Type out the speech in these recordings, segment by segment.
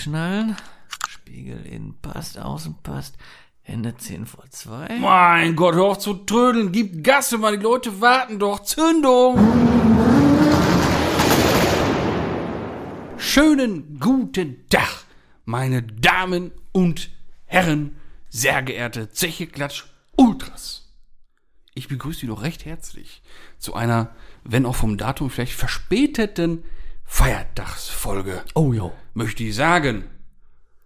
anschnallen. Spiegel innen passt, außen passt. Hände 10 vor 2. Mein Gott, hör auf zu trödeln, gib Gas, mal die Leute warten doch. Zündung! Schönen guten Tag, meine Damen und Herren, sehr geehrte Zeche Klatsch Ultras. Ich begrüße Sie doch recht herzlich zu einer, wenn auch vom Datum vielleicht verspäteten Feiertagsfolge. Oh, jo. Möchte ich sagen.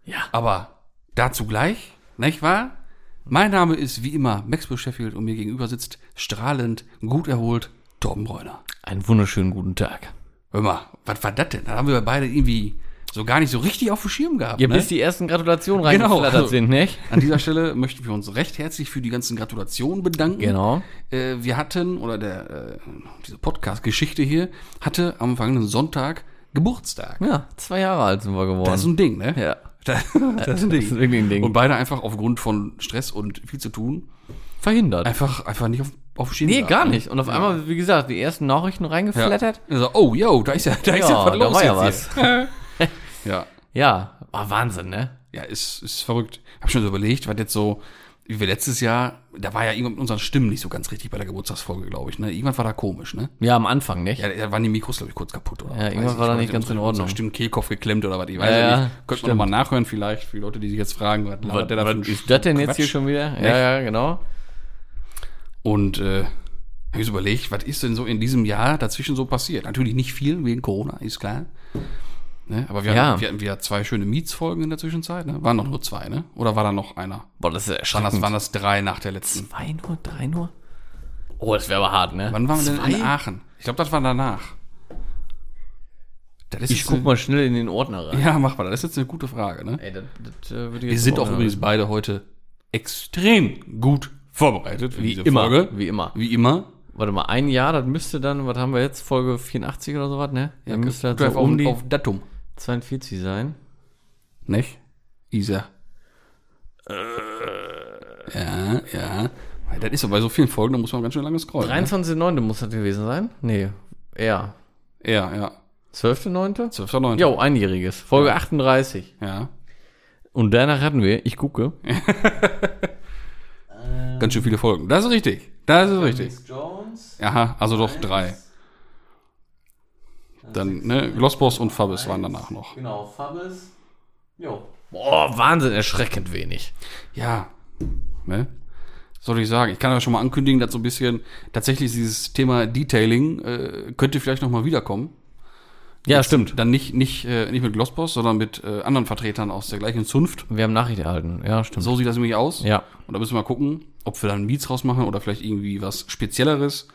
Ja. Aber dazu gleich, nicht wahr? Mein Name ist wie immer Max Sheffield und mir gegenüber sitzt strahlend, gut erholt Torben Bräuner. Einen wunderschönen guten Tag. Hör mal, was war das denn? Da haben wir beide irgendwie so gar nicht so richtig auf dem Schirm gehabt. Ja, ne? bis die ersten Gratulationen Genau. reingeflattert sind, nicht? An dieser Stelle möchten wir uns recht herzlich für die ganzen Gratulationen bedanken. Genau. Äh, wir hatten, oder der, äh, diese Podcast-Geschichte hier, hatte am vergangenen Sonntag Geburtstag. Ja, zwei Jahre alt sind wir geworden. Das ist ein Ding, ne? ja. Das, das ist ein Ding. Das ist wirklich ein Ding. Und beide einfach aufgrund von Stress und viel zu tun, Verhindert. einfach, einfach nicht auf, auf Schirm nee, gar ne? nicht. Und auf einmal, wie gesagt, die ersten Nachrichten Ja. reingeflattert. Also, oh, yo, da ist ja, da ist ja, Ja, was da los war ja Hier. Ja, Ja, war Wahnsinn, ne? ja, ist, ist verrückt. Hab schon so überlegt, was jetzt so, wie wir letztes Jahr, da war ja irgendwann mit unseren Stimmen nicht so ganz richtig bei der Geburtstagsfolge, glaube ich, ne? Irgendwann war da komisch, ne? Ja, am Anfang, nicht? Ja, da waren die Mikros, glaube ich, kurz kaputt, oder? Ja, ich, war da nicht ganz in Ordnung. Stimmen Kehlkopf geklemmt oder was, ich weiß Ja, ja, ja, nicht. Könnte man nochmal nachhören vielleicht, für die Leute, die sich jetzt fragen, was, labert der da ein ist das denn jetzt hier schon wieder? Echt? Ja, ja, genau. Und äh, habe ich so überlegt, was ist denn so in diesem Jahr dazwischen so passiert? Natürlich nicht viel wegen Corona, ist klar. Ne? Aber wir, Ja. hatten, wir hatten wieder zwei schöne Mietsfolgen in der Zwischenzeit. Ne? Waren doch nur zwei, ne? Oder war da noch einer? Boah, das ist Waren erschreckend. das, waren das drei nach der letzten? Zwei nur, drei nur? Oh, das wäre aber hart, ne? Wann waren wir denn in Zwei? Aachen? Ich glaube, das war danach. Das ist Ich guck eine- mal schnell in den Ordner rein. Ja, mach mal. Das ist jetzt eine gute Frage, ne? Ey, das, das äh, würde ich Wir jetzt sind auch übrigens beide heute extrem gut vorbereitet für Wie diese immer, Folge. wie immer. Wie immer. Warte mal, ein Jahr, das müsste dann, was haben wir jetzt, Folge 84 oder sowas, ne? Dann müsste das Drive so um auf, die auf Datum. 42 sein. Nicht? Isa. Äh. Ja, ja. Weil Das ist so bei so vielen Folgen, da muss man ganz schön lange scrollen. 23.9. muss das gewesen sein? Nee, eher. Ne? Ja, ja. 12.9.? 12.9. Jo, einjähriges. Folge 38. Ja. Und danach hatten wir, ich gucke. Ganz schön viele Folgen. Das ist richtig. Das ist richtig. Jones. Aha, also doch drei. Dann, ne, Glossboss und Fabis waren danach noch. Genau, Fabis. Jo. Boah, Wahnsinn, erschreckend wenig. Ja. Ne? Soll ich sagen? Ich kann ja schon mal ankündigen, dass so ein bisschen tatsächlich dieses Thema Detailing äh, könnte vielleicht nochmal wiederkommen. Ja, stimmt. Dann nicht, nicht, äh, nicht mit Glossboss, sondern mit äh, anderen Vertretern aus der gleichen Zunft. Wir haben Nachricht erhalten. Ja, stimmt. So sieht das nämlich aus. Ja. Und da müssen wir mal gucken, ob wir dann Beats rausmachen oder vielleicht irgendwie was Spezielleres.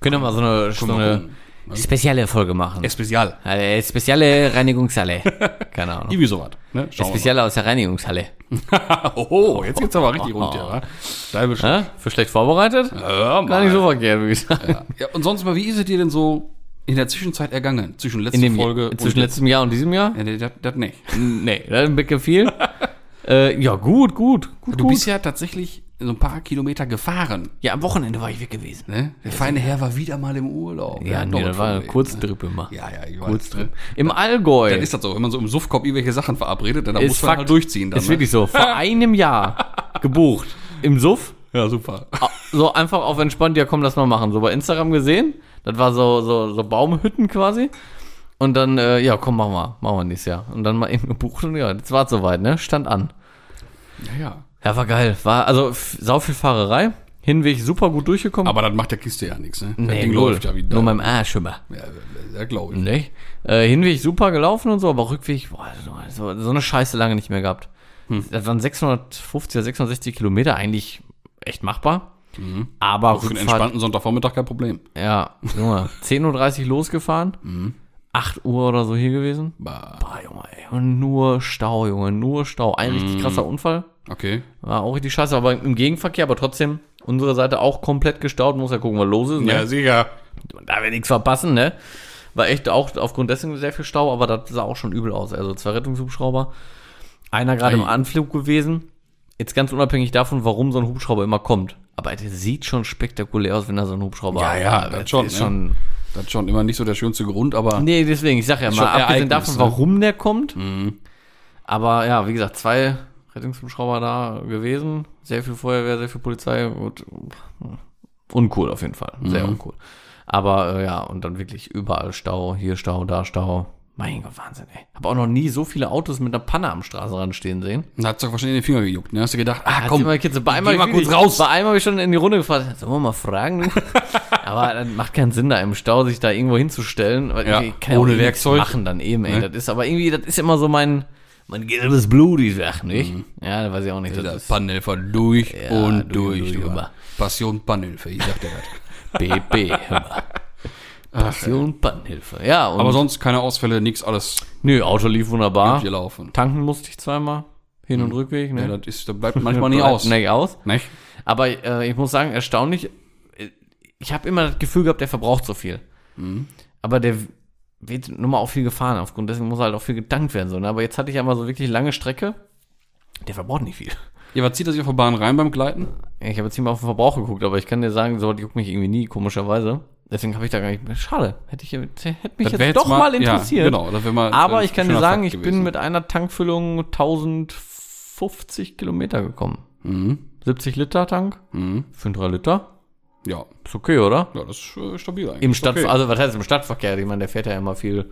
Können wir mal so eine, so eine gucken. spezielle Folge machen. Spezial. Eine spezielle Reinigungshalle. Keine Ahnung. Irgendwie sowas. Ne? Spezielle aus der Reinigungshalle. Oh, jetzt geht's aber richtig rund, ja. Salbe schon. Ja? Für schlecht vorbereitet? Ja, Gar nicht so verkehrt, wie gesagt. Ja. ja, und sonst mal, wie ist es dir denn so in der Zwischenzeit ergangen? Zwischen letzter Folge zwischen letztem Jahr und diesem Jahr? Ja, nee, das, das nicht. Nee, das ist ein bisschen viel. äh, ja, gut, gut, gut, Du gut. bist ja tatsächlich so ein paar Kilometer gefahren. ja, am Wochenende war ich weg gewesen. Ne? Der feine Herr war wieder mal im Urlaub. Ja, hat nee, das war ein Kurztrip immer. Ne? Ja, ja, ich weiß. Kurztrip. Ne? Im Allgäu. Dann ist das so, wenn man so im Suffkopf irgendwelche Sachen verabredet, dann Ist muss man Fakt. halt durchziehen. Dann, ist wirklich so. Vor einem Jahr gebucht. Im Suff. Ja, super. Ah, So einfach auf entspannt, ja komm, lass mal machen. So bei Instagram gesehen. Das war so, so, so Baumhütten quasi. Und dann, äh, ja, komm, machen wir. Machen wir nächstes Jahr. Und dann mal eben gebucht und ja, jetzt war es soweit, ne? Stand an. Ja, ja. Ja, war geil. War, also, sau viel Fahrerei. Hinweg super gut durchgekommen. Aber das macht der Kiste ja nichts, ne? Das nee, Ding null. läuft ja wieder. Nur beim Arsch immer. ja, ja glaube ich. Ne? Äh, Hinweg super gelaufen und so, aber Rückweg, boah, so, so eine Scheiße lange nicht mehr gehabt. Hm. Das waren 650 oder 660 Kilometer, eigentlich echt machbar. Aber Für einen Rückfahrt, entspannten Sonntagvormittag kein Problem. ja, Junge, 10.30 Uhr losgefahren, 8 Uhr oder so hier gewesen. Bah. Boah, Junge, ey, und nur Stau, Junge, nur Stau. Ein richtig krasser Unfall. Okay. War auch richtig scheiße, aber im Gegenverkehr, aber trotzdem unsere Seite auch komplett gestaut. Muss ja gucken, was los ist. Ne? Ja, sicher. Da wir nichts verpassen, ne? War echt auch aufgrund dessen sehr viel Stau, aber das sah auch schon übel aus. Also zwei Rettungshubschrauber. Einer gerade im. Anflug gewesen. Jetzt ganz unabhängig davon, warum so ein Hubschrauber immer kommt. Aber der sieht schon spektakulär aus, wenn da so ein Hubschrauber Ja, ja, aber das schon, Ist ne? schon Das ist schon immer nicht so der schönste Grund, aber Nee, deswegen, ich sag ja mal, abgesehen davon, ne? warum der kommt. Mhm. Aber ja, wie gesagt, zwei Rettungshubschrauber da gewesen. Sehr viel Feuerwehr, sehr viel Polizei. Und, uncool auf jeden Fall. Sehr Mhm. uncool. Aber äh, ja, und dann wirklich überall Stau. Hier Stau, da Stau. Mein Gott, Wahnsinn, ey. Hab auch noch nie so viele Autos mit einer Panne am Straßenrand stehen sehen. dann hat's doch wahrscheinlich in den Finger gejuckt. Ne? Hast du gedacht, ah komm, immer Kids, bei einmal geh mal kurz raus. Bei einmal habe ich schon in die Runde gefragt, sollen wir mal fragen? Aber das macht keinen Sinn, da im Stau sich da irgendwo hinzustellen. Weil Ja, ich kann ohne eh nichts Werkzeug. machen dann eben, ey. Ne? Das ist aber irgendwie, das ist immer so mein, mein gelbes Blut, die Sache, nicht? Ja, das weiß ich auch nicht. Das ist Pannhilfer durch Ja, und durch, durch. durch. Passion Pannhilfe, ich sag dir das. BB, hör mal. Passion Bannhilfe. Ja, und Aber sonst keine Ausfälle, nix, alles nö, Auto lief wunderbar. gut gelaufen. Tanken musste ich zweimal. Hin- und Rückweg, ne? Ja, das, ist, das bleibt manchmal nicht aus. Nee, aus. Nicht? Aber äh, ich muss sagen, erstaunlich, äh, ich habe immer das Gefühl gehabt, der verbraucht so viel. Mhm. Aber der wird nun mal auch viel gefahren, aufgrund dessen muss halt auch viel getankt werden. So, ne? Aber jetzt hatte ich einmal so wirklich lange Strecke, der verbraucht nicht viel. Ja, was zieht er sich auf der Bahn rein beim Gleiten? Ich habe jetzt nicht mal auf den Verbrauch geguckt, aber ich kann dir sagen, so die juckt mich irgendwie nie, komischerweise. Deswegen habe ich da gar nicht. Schade, hätte ich hätte mich jetzt, wär doch mal, interessiert. Ja, genau, das mal Aber ich kann dir sagen, ich bin mit einer Tankfüllung 1050 Kilometer gekommen. Mhm. 70 Liter Tank Mhm. für 3 Liter. Ja. Ist okay, oder? ja, das ist äh, stabil eigentlich. Im Stadt, okay. also was heißt im Stadtverkehr? Ich meine, der fährt ja immer viel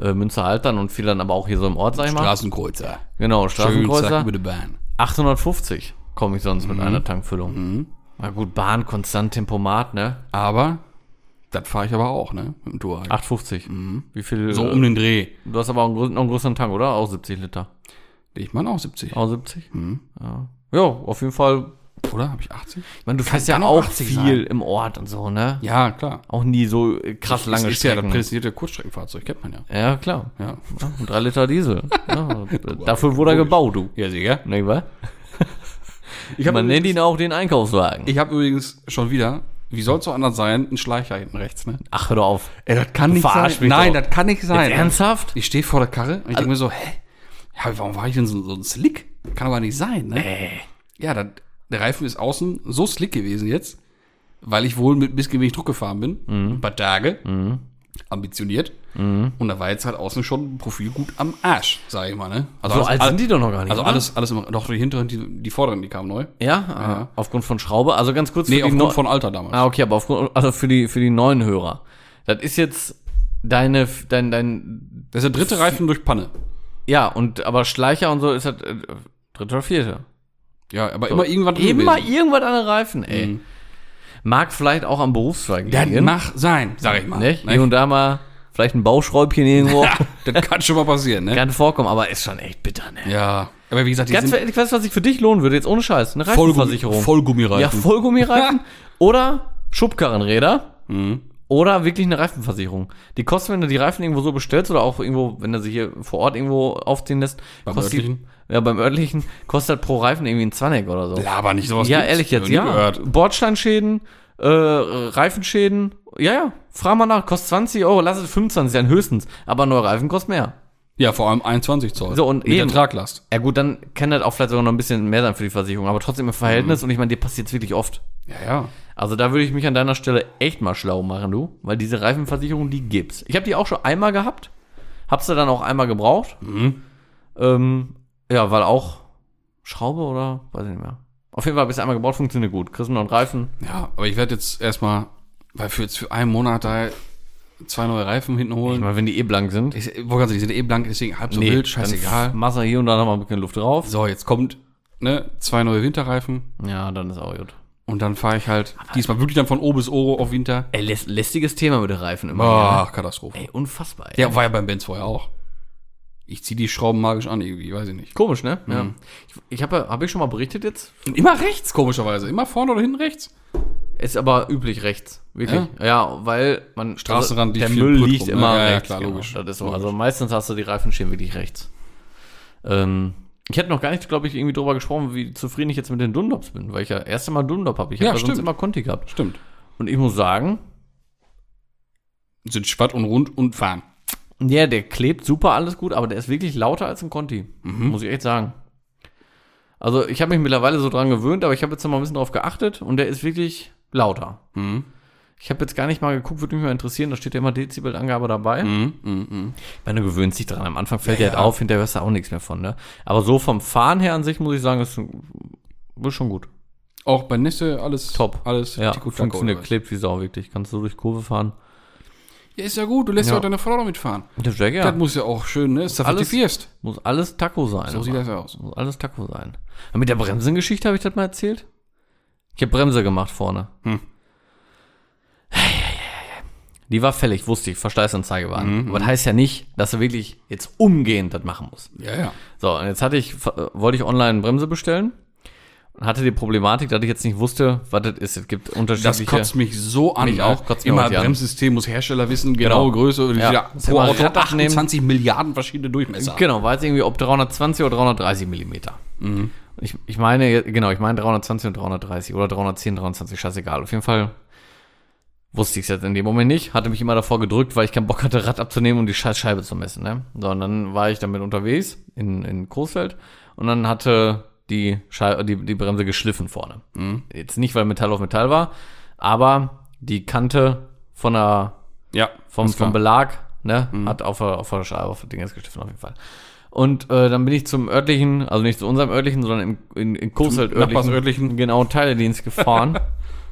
äh, Münsterhaltern und viel dann aber auch hier so im Ort, sag ich mal. Straßenkreuzer. Genau, Straßenkreuzer. über die Bahn. 850 komme ich sonst Mhm. mit einer Tankfüllung. Na gut, Bahn, konstant Tempomat, ne? Aber, das fahre ich aber auch, ne? Mit dem Touareg. 850. Wie viel? So äh, um den Dreh. Du hast aber auch einen, größeren- noch einen größeren Tank, oder? Auch 70 Liter. Ich meine auch 70. Auch 70? Mhm. Ja. ja, auf jeden Fall. Oder? Habe ich 80? Ich meine, du fährst ja auch auch 80 viel sein. im Ort und so, ne? Ja, klar. Auch nie so äh, krass lange das ist ja das prädestinierte Kurzstreckenfahrzeug, kennt man ja. ja, klar. Ja, Ja, und drei Liter Diesel. Ja, dafür wurde er gebaut, du. ja sicher. Ne, was? Ich habe Man nennt ihn auch den Einkaufswagen. ich hab übrigens schon wieder, wie soll es so anders sein, ein Schleicher hinten rechts, ne? Ach, hör doch auf. Ey, das kann nicht verarsch sein. mich Nein, doch. das kann nicht sein. Jetzt ernsthaft? Ich stehe vor der Karre und ich denke mir so, hä? Ja, warum war ich denn so, so ein Slick? Kann aber nicht sein, ne? Äh. Ja, das, der Reifen ist außen so slick gewesen jetzt, weil ich wohl mit ein bisschen wenig Druck gefahren bin. Mhm. Ein paar Tage. Ambitioniert. Und da war jetzt halt außen schon ein Profil gut am Arsch, sag ich mal, ne? Also So alt sind die doch noch gar nicht. Also oder? alles, alles immer, doch die hinteren, die, die vorderen, die kamen neu. Ja, ah, aufgrund von Schraube. Also ganz kurz Nee, aufgrund Neu- von Alter damals. Ah, okay, aber aufgrund, also für die, für die neuen Hörer. Das ist jetzt deine, dein, dein, Das ist der dritte Reifen durch Panne. ja, und, aber Schleicher und so ist das äh, dritte oder vierte. Ja, aber immer irgendwann drin Immer gewesen. irgendwas an den Reifen, ey. Mhm. Mag vielleicht auch am Berufszweig Das liegen. mag sein, sag ich mal. Nicht? Hier und da mal vielleicht ein Bauschräubchen irgendwo. Ja, das kann schon mal passieren, ne? Kann vorkommen, aber ist schon echt bitter, ne? Ja. Aber wie gesagt, die Ganz sind ehrlich, weißt du, was sich für dich lohnen würde? Jetzt ohne Scheiß. Eine Vollgummi, Reifenversicherung. Vollgummireifen. Ja, Vollgummireifen oder Schubkarrenräder Mhm. Oder wirklich eine Reifenversicherung. Die kosten, wenn du die Reifen irgendwo so bestellst oder auch irgendwo, wenn du sie hier vor Ort irgendwo aufziehen lässt, Beim kostet örtlichen? ja, beim örtlichen kostet pro Reifen irgendwie ein Zwannig oder so. Ja, aber nicht sowas ja, ehrlich jetzt, ja. Gehört. Bordsteinschäden, äh, Reifenschäden, ja, ja. Frag mal nach, kostet 20 Euro, lass es 25 sein, höchstens. Aber neue Reifen kosten mehr. Ja, vor allem 21 Zoll. So, und mit eben. der Traglast. Ja gut, dann kann das auch vielleicht sogar noch ein bisschen mehr sein für die Versicherung, aber trotzdem im Verhältnis und ich meine, dir passiert wirklich oft. Ja, ja. Also da würde ich mich an deiner Stelle echt mal schlau machen, du, weil diese Reifenversicherung, die gibt's. Ich habe die auch schon einmal gehabt, hab's dann auch einmal gebraucht. Mhm. Ähm, ja, weil auch Schraube oder weiß ich nicht mehr. Auf jeden Fall bis einmal gebraucht, funktioniert gut. Kriegst du noch einen Reifen? Ja, aber ich werde jetzt erstmal, weil für jetzt für einen Monat da zwei neue Reifen hinten Ich holen. meine, wenn die eh blank sind. Ich, wollte gerade sagen, die sind eh blank, deswegen halb so wild, scheißegal. Dann du hier und da noch mal ein bisschen Luft drauf. So, jetzt kommt, ne, zwei neue Winterreifen Ja, dann ist auch gut. Und dann fahre ich halt diesmal wirklich dann von O bis O auf Winter. Ey, läst, lästiges Thema mit den Reifen immer. Boah, Katastrophe. Ey, unfassbar. Ey. Ja, war ja beim Benz vorher auch. Ich ziehe die Schrauben magisch an irgendwie, weiß ich nicht. Komisch, ne? Ja. Mhm. Ich, ich habe hab ich schon mal berichtet jetzt? Immer rechts, komischerweise. Immer vorne oder hinten rechts. Ist aber üblich rechts. Wirklich. Ja, weil man. Straßenrand also, der Müll liegt rum, ne? immer Ja, ja, rechts. klar, genau. logisch. Das ist so. Also meistens hast du die Reifen stehen wirklich rechts. Ähm, ich hätte noch gar nicht, glaube ich, irgendwie drüber gesprochen, wie zufrieden ich jetzt mit den Dunlops bin, weil ich ja erst einmal Dunlop habe. Ich habe Ja, ja, sonst immer Conti gehabt. Stimmt. Und ich muss sagen, Sind schwatt und rund und fahren. ja, der klebt super, alles gut, aber der ist wirklich lauter als ein Conti. Mhm. Muss ich echt sagen. Also ich habe mich mittlerweile so dran gewöhnt, aber ich habe jetzt noch mal ein bisschen drauf geachtet und der ist wirklich lauter. Mhm. Ich habe jetzt gar nicht mal geguckt, würde mich mal interessieren, da steht ja immer Dezibelangabe dabei. Mhm, mhm, mhm. Ich meine, du gewöhnst dich dran. Am Anfang fällt dir Ja, halt ja. auf, hinterher hörst du auch nichts mehr von, ne? Aber so vom Fahren her an sich muss ich sagen, ist, ist schon gut. Auch bei Nässe alles Top. Alles Ja, tico-taco, funktioniert, klebt wie Sau, wirklich. Kannst du durch Kurve fahren. Ja, ist ja gut, du lässt Ja. ja auch deine Frau noch mitfahren. Das wäre Das muss ja auch schön, ne? Zertifizierst. Muss alles Taco sein. So sieht aber. das aus. Muss alles Taco sein. Und mit der Bremsengeschichte habe ich das mal erzählt? Ich habe Bremse gemacht vorne. Hm. Die war fällig, wusste ich, Verschleißanzeige war. Mhm. Aber das heißt ja nicht, dass du wirklich jetzt umgehend das machen musst. Ja, ja. So, und jetzt hatte ich, äh, wollte ich online eine Bremse bestellen und hatte die Problematik, dass ich jetzt nicht wusste, was das ist. Es gibt Das unterschiedliche. kotzt mich so an. Mich ne? auch, kotzt mich Immer auch die an. Bremssystem muss Hersteller wissen, genaue Genau. Größe. Ja. Ja. Muss Pro Auto Rad abnehmen. 28 Milliarden verschiedene Durchmesser. Genau, war jetzt irgendwie ob 320 oder 330 Millimeter. Mhm. Ich, ich meine, genau, ich meine 320 und 330 oder 310, 320, scheißegal. Auf jeden Fall wusste ich es jetzt in dem Moment nicht, hatte mich immer davor gedrückt, weil ich keinen Bock hatte, Rad abzunehmen und die scheiß Scheibe zu messen. Ne? So, und dann war ich damit unterwegs in, in Coesfeld und dann hatte die, Schei die, die Bremse geschliffen vorne. Mhm. Jetzt nicht, weil Metall auf Metall war, aber die Kante von der Ja, vom, vom Belag, ne, Mhm. hat auf der, auf der Scheibe, auf Ding ist geschliffen auf jeden Fall. Und äh, dann bin ich zum örtlichen, also nicht zu unserem örtlichen, sondern im, in, in Coesfeld Zum Nachbarsörtlichen. genau, Teiledienst gefahren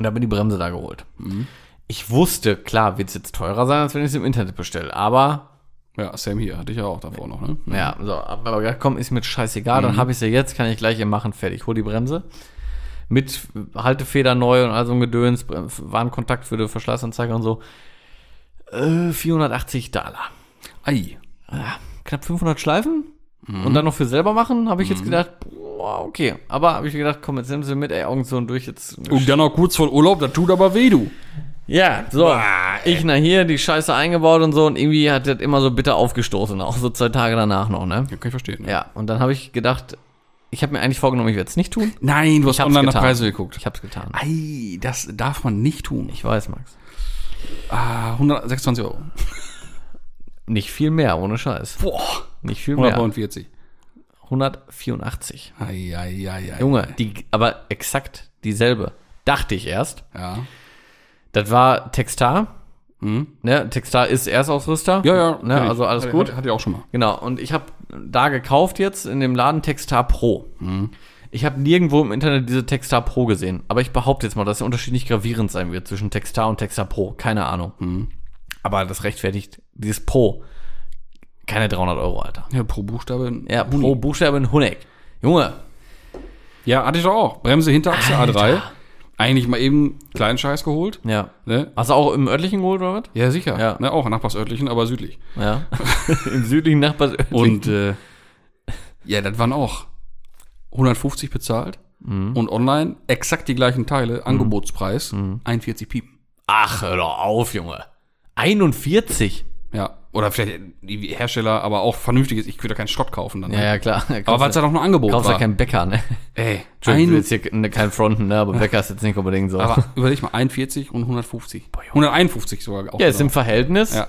und habe mir die Bremse da geholt. Mhm. Ich wusste, klar, wird es jetzt teurer sein, als wenn ich es im Internet bestelle, aber Ja, Sam hier, hatte ich ja auch davor noch, ne? ja, so, aber ja, komm, ist mir scheißegal, dann habe ich sie jetzt, kann ich gleich hier machen, fertig. Hol die Bremse. Mit Haltefeder neu und all so ein Gedöns, Warnkontakt für die Verschleißanzeige und so. Äh, 480 Dollar. Ei. Ja, knapp 500 Schleifen. Und dann noch für selber machen, habe ich jetzt gedacht, boah, okay. Aber habe ich gedacht, komm, jetzt nimm sie mit, ey, Augen zu und durch jetzt. Und dann noch kurz vor Urlaub, das tut aber weh, du. Ja, so. Ich nach hier, die Scheiße eingebaut und so und irgendwie hat das immer so bitter aufgestoßen, auch so zwei Tage danach noch, ne? Ja, kann ich verstehen. Ne? Ja, und dann habe ich gedacht, ich habe mir eigentlich vorgenommen, ich werde es nicht tun. Nein, du hast online nach. Preise geguckt. Ich habe es getan. Ei, das darf man nicht tun. Ich weiß, Max. Ah, 126 Euro. Nicht viel mehr, ohne Scheiß. Boah. Nicht viel mehr. 149. 184. Ei, ei, ei, ei. Junge, die, aber exakt dieselbe. Dachte ich erst. Ja. Das war Textar. Hm? Ne? Textar ist Erstausrüster. Ja, ja. Ne? Also alles Hatte- gut. Hatte, hatte ich auch schon mal. Genau. Und ich habe da gekauft jetzt in dem Laden Textar Pro. Hm. Ich habe nirgendwo im Internet diese Textar Pro gesehen. Aber ich behaupte jetzt mal, dass der Unterschied nicht gravierend sein wird zwischen Textar und Textar Pro. Keine Ahnung. Hm. Aber das rechtfertigt dieses Pro. Keine 300 Euro, Alter. Ja, pro Buchstabe. Ja, Huni. pro Buchstabe ein Huneck. Junge, Ja, hatte ich doch auch. Bremse, Hinterachse, A3. Eigentlich mal eben kleinen Scheiß geholt. ja. Ne? Hast du auch im örtlichen geholt, oder was? Ja, sicher. Ja. Ne, auch nachbarsörtlichen, aber südlich. Ja. Im südlichen Nachbars. Und äh, ja, das waren auch 150 bezahlt. Mhm. Und online exakt die gleichen Teile, Angebotspreis, Mhm. 41 Piepen. Ach, hör doch auf, Junge. 41. Ja. Oder vielleicht die Hersteller, aber auch vernünftiges. Ich würde ja keinen Schrott kaufen dann. Ja, ne? ja, klar. aber weil es da noch ein Angebot Kaufst ja war. keinen Bäcker, ne? Ey, ein, jetzt hier ne, kein Fronten, ne? Aber Bäcker ist jetzt nicht unbedingt so. aber überleg mal, 41 und 150. 151 sogar auch. ja, ist genau. im Verhältnis Ja.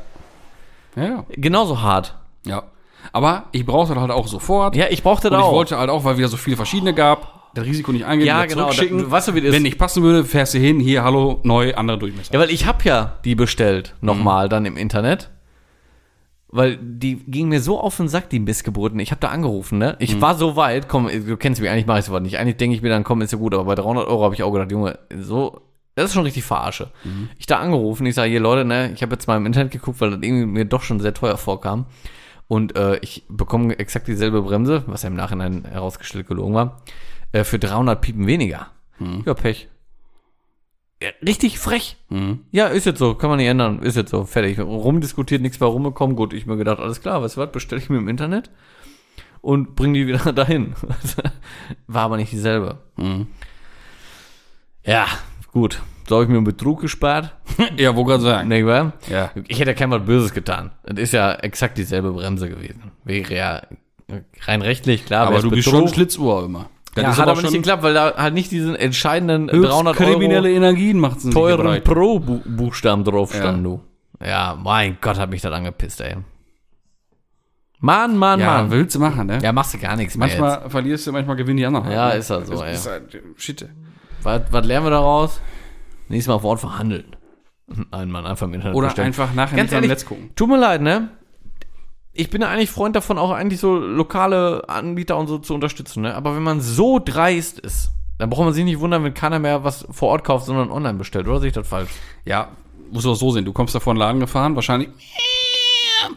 Ja, ja. genauso hart. ja. Aber ich brauchte halt auch sofort. Ja, ich brauchte und das ich auch. wollte halt auch, weil wieder so viele verschiedene gab, das Risiko nicht eingehen, Ja, genau, zurückschicken. da- weißt du, wie das? Wenn nicht passen würde, fährst du hin, hier, hallo, neu, andere Durchmesser. ja, weil ich hab ja die bestellt, Mhm. nochmal dann im Internet. Weil die ging mir so auf den Sack, die Missgeburten. Ich habe da angerufen, ne? Ich Mhm. war so weit, komm, du kennst mich, eigentlich mache ich sowas nicht. Eigentlich denke ich mir dann, komm, ist ja gut, aber bei 300 Euro habe ich auch gedacht, Junge, so, das ist schon richtig verarsche. Mhm. Ich da angerufen, ich sage, hier Leute, ne, ich habe jetzt mal im Internet geguckt, weil das irgendwie mir doch schon sehr teuer vorkam. Und äh, ich bekomme exakt dieselbe Bremse, was ja im Nachhinein herausgestellt gelogen war, äh, für 300 Piepen weniger. Mhm. Ja, Pech. Ja, richtig frech. Mhm. Ja, ist jetzt so, kann man nicht ändern, ist jetzt so, fertig. Rumdiskutiert, nichts bei rumgekommen, gut, ich mir gedacht, alles klar, weißt du was, bestelle ich mir im Internet und bring die wieder dahin. War aber nicht dieselbe. Mhm. Ja, gut. So habe ich mir einen Betrug gespart. Ja, wo gerade sagen. Nee, wa? Ja. Ich hätte kein was Böses getan. Das ist ja exakt dieselbe Bremse gewesen. Wäre ja rein rechtlich, klar. Aber du bist schon Schlitzohr immer. Das Ja, ist hat aber nicht geklappt, weil da halt nicht diesen entscheidenden höchst 300 kriminelle Euro Energien macht es teuren Pro-Buchstaben drauf Ja. stand, du. Ja, mein Gott, hat mich das angepisst, ey. Mann, Mann, Ja, Mann. willst du machen, ne? Ja, machst du gar nichts mehr manchmal verlierst du, manchmal gewinnen die anderen. Ja, ne? ist halt so, Das ey. Ist halt, shit. jetzt. Was, was lernen wir daraus? Nächstes Mal auf Wort verhandeln. Nein, Mann, einfach im Internet Oder bestellen. einfach nachher Ganz ehrlich, Netz gucken. Tut mir leid, ne? Ich bin ja eigentlich Freund davon, auch eigentlich so lokale Anbieter und so zu unterstützen, ne? Aber wenn man so dreist ist, dann braucht man sich nicht wundern, wenn keiner mehr was vor Ort kauft, sondern online bestellt, oder sehe ich das falsch? Ja, muss auch so sehen. Du kommst da vor den Laden gefahren, wahrscheinlich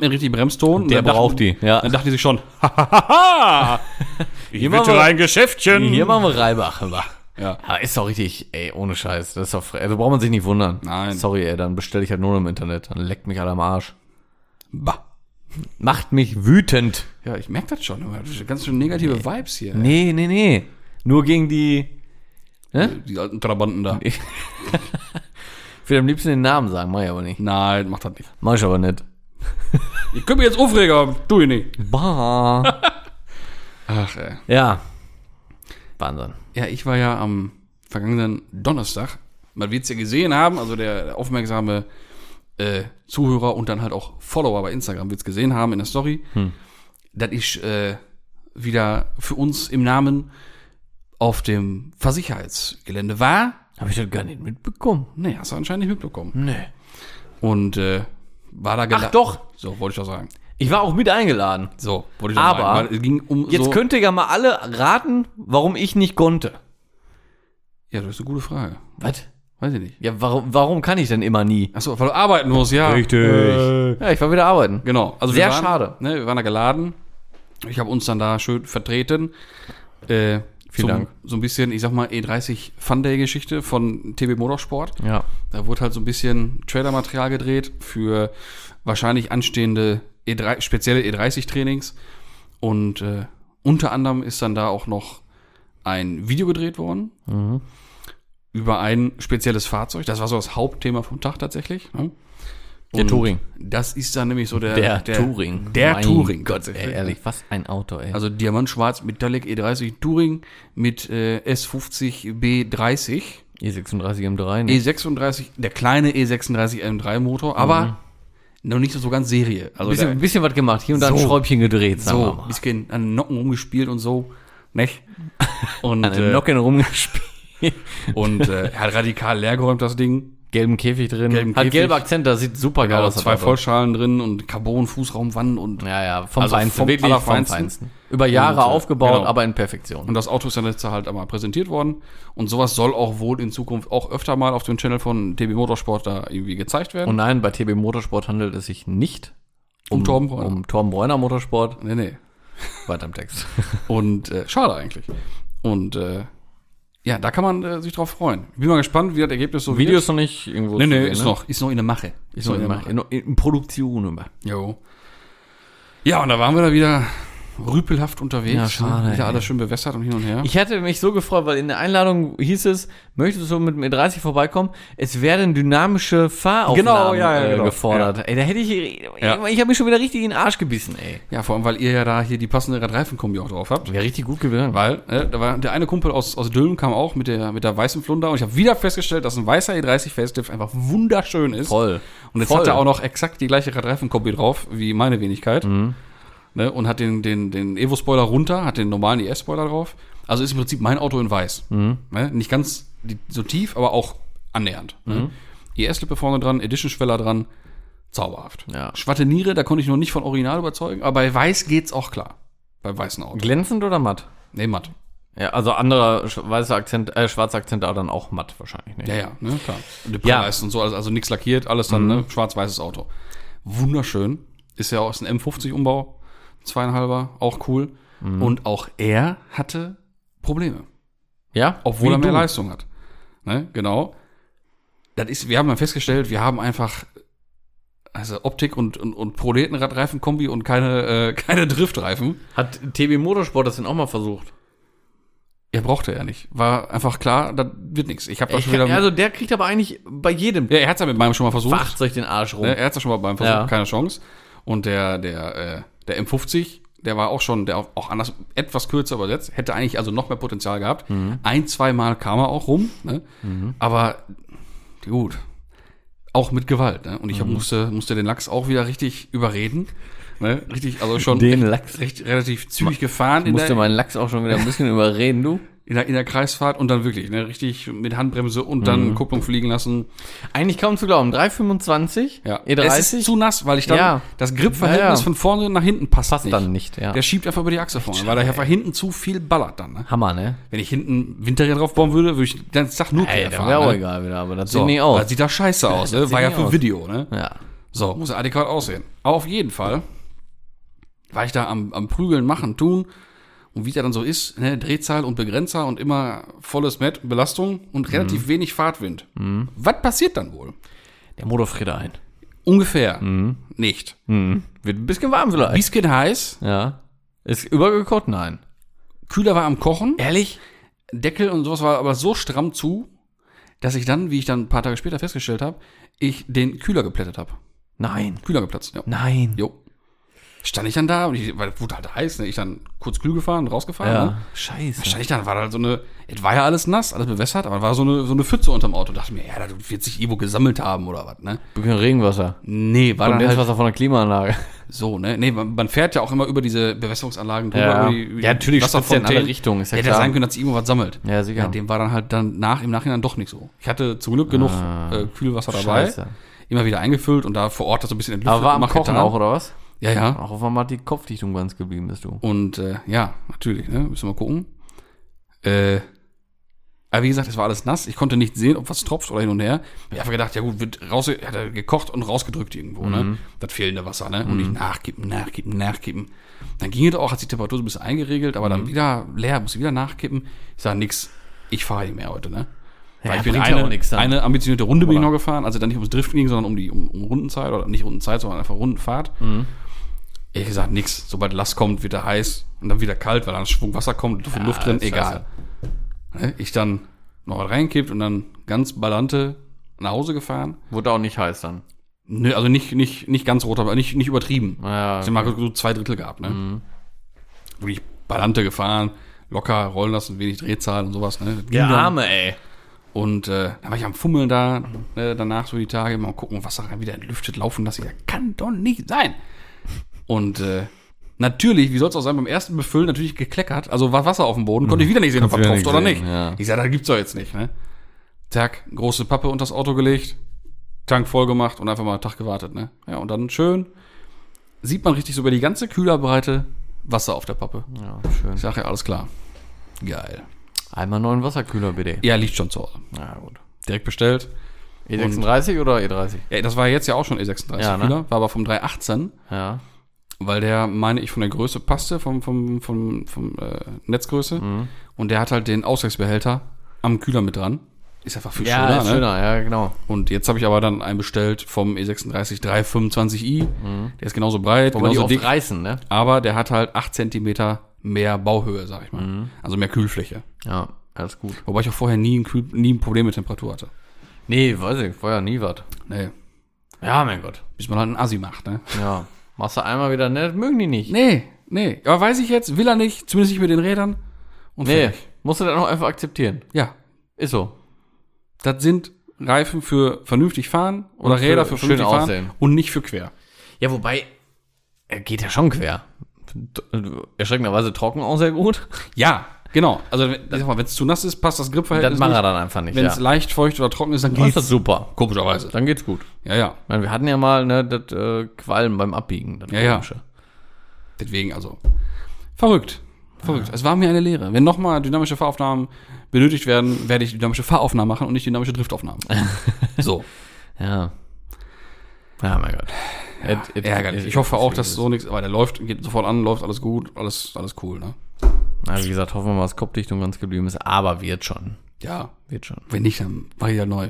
mit richtig Bremston. Der braucht dachten- die, ja. Dann dachte die sich schon, hahaha, Hier bitte machen wir- ein Geschäftchen. Hier machen wir Reibach. Ja. Ja, ist doch richtig, ey, ohne Scheiß. Das ist doch, also braucht man sich nicht wundern. Nein. Sorry, ey, dann bestelle ich halt nur im Internet. Dann leckt mich alle am Arsch. Bah. Macht mich wütend. Ja, ich merke das schon. aber Ganz schön negative Vibes hier. Nee, nee, nee. Nur gegen die. Ne? Die alten Trabanten da. Ich will am liebsten den Namen sagen, mach ich aber nicht. Nein, mach das nicht. Mach ich aber nicht. Ich könnte mich jetzt aufregen, aber tu ich nicht. Bah. Ach, ey. ja. Wahnsinn. Ja, ich war ja am vergangenen Donnerstag, man wird es ja gesehen haben, also der aufmerksame äh, Zuhörer und dann halt auch Follower bei Instagram wird es gesehen haben in der Story, dass ich äh, wieder für uns im Namen auf dem Versicherheitsgelände war. Habe ich das gar nicht mitbekommen. Nee, hast du anscheinend nicht mitbekommen. Nee. Und äh, war da gela- Ach doch. So, wollte ich doch sagen. Ich war auch mit eingeladen. So, wollte ich doch Aber sagen. Weil es ging um Jetzt so, könnt ihr ja mal alle raten, warum ich nicht konnte. Ja, das ist eine gute Frage. Was? Weiß ich nicht. Ja, warum, warum kann ich denn immer nie? Achso, weil du arbeiten musst, ja. Richtig. Ja, ich war wieder arbeiten. Genau. Also Sehr wir waren, schade. Ne, wir waren da geladen. Ich habe uns dann da schön vertreten. Äh, Vielen zum, Dank. So ein bisschen, ich sag mal, E30 Fun Day Geschichte von TB Motorsport. Ja. Da wurde halt so ein bisschen Trailer-Material gedreht für wahrscheinlich anstehende E3, spezielle E30 Trainings. Und äh, unter anderem ist dann da auch noch ein Video gedreht worden Mhm. Über ein spezielles Fahrzeug. Das war so das Hauptthema vom Tag tatsächlich. Ne? Der Touring. Das ist dann nämlich so der, Der, Touring. Der Mein Touring. Gott, tatsächlich. ey, ehrlich, was ein Auto, ey. Also Diamantschwarz Metallic E30 Touring mit äh, S50 B30. E36 M3, ne? E36, der kleine E E36 M3 Motor, aber noch nicht so ganz Serie. Also bisschen, der, bisschen was gemacht, hier und da ein. Schräubchen gedreht, sagen wir so, mal. bisschen an den Nocken rumgespielt und so, nicht? Und, An den äh, Nocken rumgespielt. und äh, er hat radikal leergeräumt, das Ding. Gelben Käfig drin. Gelben Hat Käfig. gelbe Akzente, das sieht super geil Genau, aus. zwei. Vollschalen drin und Carbon-Fußraumwand und Ja, ja, vom Also Feinsten. vom wirklich vom. Feinsten. Über Jahre Und, äh, aufgebaut, genau. aber in Perfektion. Und das Auto ist dann jetzt halt einmal präsentiert worden. Und sowas soll auch wohl in Zukunft auch öfter mal auf dem Channel von TB Motorsport da irgendwie gezeigt werden. Und nein, bei TB Motorsport handelt es sich nicht Um Torben Bräuner. Um Torben Bräuner Motorsport. nee, nee. Weiter im Text. Und äh, schade eigentlich. Und äh, ja, da kann man äh, sich drauf freuen. Ich bin mal gespannt, wie das Ergebnis so Video ist noch nicht irgendwo Nee, nee, sehen, ist ne? noch, ist noch in der Mache. Ist noch in, in, in Produktion immer. Jo. Ja, und da waren wir da wieder rüpelhaft unterwegs. Ja, schade, Ne? Ey. alles schön bewässert und hin und her. Ich hätte mich so gefreut, weil in der Einladung hieß es, möchtest du mit dem E30 vorbeikommen? Es werden dynamische Fahraufnahmen Genau, ja, ja, äh, genau. gefordert. Ey, da hätte ich, Ja. ich habe mich schon wieder richtig in den Arsch gebissen, ey. ja, vor allem, weil ihr ja da hier die passende Radreifenkombi auch drauf habt. Wäre richtig gut gewesen. Weil, äh, da war der eine Kumpel aus, aus Dülmen kam auch mit der, mit der weißen Flunder und ich habe wieder festgestellt, dass ein weißer E30 Facelift einfach wunderschön ist. Voll. Und jetzt Voll. hat er auch noch exakt die gleiche Radreifenkombi drauf wie meine Wenigkeit. Mhm. Ne, und hat den, den, den Evo-Spoiler runter, hat den normalen ES-Spoiler drauf. Also ist im Prinzip mein Auto in weiß. Mhm. Ne, nicht ganz so tief, aber auch annähernd. Mhm. Ne? ES-Lippe vorne dran, Edition-Schweller dran. Zauberhaft. Ja. Schwatteniere, da konnte ich noch nicht von Original überzeugen, aber bei weiß geht's auch klar. Bei weißen Autos. Glänzend oder matt? Nee, matt. Ja, also anderer weißer Akzent, äh, schwarzer Akzent, aber dann auch matt wahrscheinlich. Ne? Ja, ja, ne, klar. Und die Ja. Und so, also, also nichts lackiert, alles dann, ne, schwarz-weißes Auto. Wunderschön. Ist ja aus einem M50-Umbau, zweieinhalber, auch cool. Und auch er hatte Probleme, Ja? obwohl er mehr du. Leistung hat. Ne, genau. Das ist, wir haben dann festgestellt, wir haben einfach also Optik und, und, und Proletenradreifen-Kombi und keine, äh, keine Driftreifen. Hat TB Motorsport das denn auch mal versucht? Er brauchte er nicht. War einfach klar, das wird nichts. Ich habe da schon wieder. also der kriegt aber eigentlich bei jedem ja, er hat's ja mit meinem schon mal versucht. Fahrzeug den Arsch rum. Ne, er hat es ja schon mal beim Versuch, Ja. keine Chance. Und der, der, äh, der M50, der war auch schon, der auch, anders, etwas kürzer übersetzt, hätte eigentlich also noch mehr Potenzial gehabt. Mhm. Ein, zwei Mal kam er auch rum, ne? aber gut, auch mit Gewalt. Ne? Und ich Mhm. musste, musste den Lachs auch wieder richtig überreden. Ne? Richtig, also schon Den recht, Lachs. recht, relativ zügig gefahren. Ich musste meinen Lachs auch schon wieder ein bisschen überreden, du. In der, in der Kreisfahrt und dann wirklich, ne, richtig mit Handbremse und dann Mhm. Kupplung fliegen lassen. Eigentlich kaum zu glauben. 325, Ja. E30 Es ist zu nass, weil ich dann Ja. das Gripverhältnis Ja, ja. von vorne nach hinten passt, passt nicht. dann nicht, ja. Der schiebt einfach über die Achse vorne, weil der einfach hinten zu viel ballert dann. Ne? Hammer, ne? Wenn ich hinten Winterräder drauf bauen würde, würde ich den Tag nur Ey, das fahren. wäre auch ne? egal wieder, aber das So, sieht nicht Das aus. sieht da scheiße aus, ne? War ja für aus. Video, ne? Ja. So, muss ja adäquat aussehen. Aber auf jeden Fall war ich da am, am Prügeln, machen, tun. Und wie der dann so ist, ne, Drehzahl und Begrenzer und immer volles Met, Belastung und relativ wenig Fahrtwind. Was passiert dann wohl? Der Motor friert ein. Ungefähr. Nicht. Mhm. Wird ein bisschen warm vielleicht. Bisschen heiß, Ja. Ist übergekocht? Nein. Kühler war am Kochen, Ehrlich? Deckel und sowas war aber so stramm zu, dass ich dann, wie ich dann ein paar Tage später festgestellt habe, ich den Kühler geplättet habe. Nein. Kühler geplatzt, ja. Nein. Jo. Stand ich dann da und ich, weil es wurde halt heiß, ne? ich dann kurz kühl gefahren, rausgefahren. Ja. Ne? Scheiße. Stand ich dann, war da halt so eine, es war ja alles nass, alles bewässert, aber war so eine, so eine Pfütze unterm Auto. Dachte mir, ja, da wird sich irgendwo gesammelt haben oder was, ne? Bisschen Regenwasser. Nee, war dann halt Kondenswasser von der Klimaanlage. so, ne? Nee, man, man fährt ja auch immer über diese Bewässerungsanlagen drüber. Ja. über die, über Ja, natürlich spritzt ja in alle. Richtungen, ist ja Hätte klar. sein können, dass sich irgendwo was sammelt. Ja, sicher. Ja, dem war dann halt dann nach, im Nachhinein doch nicht so. Ich hatte zum Glück genug äh, Kühlwasser dabei. Scheiße. Immer wieder eingefüllt und da vor Ort das so ein bisschen entlüftet. Aber war am Kochen getan. auch, oder was? Ja, ja. Auch auf einmal die Kopfdichtung ganz geblieben bist du. Und äh, ja, natürlich, ne? Müssen wir mal gucken. Äh, aber wie gesagt, es war alles nass. Ich konnte nicht sehen, ob was tropft oder hin und her. Ich habe einfach gedacht, ja gut, wird raus, hat er gekocht und rausgedrückt irgendwo, ne? Das fehlende Wasser, ne? Und nicht nachkippen, nachkippen, nachkippen. Dann ging es auch, hat sich die Temperatur so ein bisschen eingeregelt, aber dann wieder leer, musste wieder nachkippen. Ich sage nix, ich fahre nicht mehr heute, ne? Weil Ja, ich bin eine, nix eine ambitionierte Runde bin ich Oder? noch gefahren, also dann nicht ums Driften ging, sondern um die um, um Rundenzeit oder nicht Rundenzeit, sondern einfach Rundenfahrt. Ehrlich gesagt, nix. Sobald Last kommt, wird er heiß und dann wieder kalt, weil dann Schwung Wasser kommt, viel Luft drin, egal. Ne, Ich dann noch was reingekippt und dann ganz ballante nach Hause gefahren. Wurde auch nicht heiß dann. Nö, also nicht, nicht, nicht ganz rot, aber nicht, nicht übertrieben. Ja, Ich habe mal so zwei Drittel gehabt, ne? Wirklich ballante gefahren, locker rollen lassen, wenig Drehzahl und sowas, ne? Ging Der dann. Arme, ey. Und äh, dann war ich am Fummeln da, äh, danach so die Tage, mal gucken, was da rein wieder entlüftet laufen lassen. Ja, kann doch nicht sein. Und äh, natürlich, wie soll es auch sein, beim ersten Befüllen natürlich gekleckert, also war Wasser auf dem Boden, konnte ich wieder nicht sehen, ob wieder tropft oder nicht. ja. Ich sag, das gibt's doch jetzt nicht, ne? Tag, große Pappe unter das Auto gelegt, Tank voll gemacht und einfach mal einen Tag gewartet, ne? Ja, und dann schön sieht man richtig so über die ganze Kühlerbreite Wasser auf der Pappe. Ja, schön. Ich sag ja, alles klar. Geil. Einmal neuen Wasserkühler, bitte. Ja, liegt schon zu Hause. Ja, gut. Direkt bestellt. E36 oder E E30? Ja, das war jetzt ja auch schon E36 Ja, ne? Kühler, war aber vom 318, Ja. Weil der, meine ich, von der Größe passte, vom, vom, vom, vom äh, Netzgröße. Mhm. Und der hat halt den Ausgleichsbehälter am Kühler mit dran. Ist einfach viel Ja, schöner, ist ne? schöner, ja, genau. Und jetzt habe ich aber dann einen bestellt vom E E36 325i. Der ist genauso breit, Mhm. Wobei die genauso oft dick, reißen, ne? aber der hat halt 8 Zentimeter mehr Bauhöhe, sag ich mal. Mhm. Also mehr Kühlfläche. Ja, alles gut. Wobei ich auch vorher nie ein, Kühl nie ein Problem mit Temperatur hatte. Nee, weiß ich, vorher nie was. Nee. Ja, mein Gott. Bis man halt einen Assi macht, ne? Ja. Machst du einmal wieder, ne? Das mögen die nicht. Nee, nee. Aber weiß ich jetzt, will er nicht, zumindest nicht mit den Rädern. Und Nee, fertig. musst du dann auch einfach akzeptieren. Ja, Ist so. das sind Reifen für vernünftig fahren oder Und für Räder für vernünftig fahren aussehen. und nicht für quer. Ja, wobei, er geht ja schon quer. Erschreckenderweise trocken auch sehr gut. Ja, genau. Also wenn es zu nass ist, passt das Das Gripverhältnis macht er dann einfach nicht. Wenn es ja. leicht feucht oder trocken ist, dann Dann ist geht's. das super. Komischerweise. Dann geht's gut. Ja, ja. Ich meine, wir hatten ja mal ne, das äh, Qualm beim Abbiegen. Das Ja, ja. Komische. Deswegen also. Verrückt. Verrückt. Es war mir eine Lehre. Wenn nochmal dynamische Fahraufnahmen benötigt werden, werde ich dynamische Fahraufnahmen machen und nicht dynamische Driftaufnahmen. so. Ja. Ja, mein Gott. Et- Ärgerlich. Ich hoffe auch, dass so nichts, aber der läuft, geht sofort an, läuft alles gut, alles, alles cool, ne? Na, wie gesagt, hoffen wir mal, dass Kopfdichtung ganz geblieben ist. Aber wird schon. Ja. Wird schon. Wenn nicht, dann mach ich ja neu.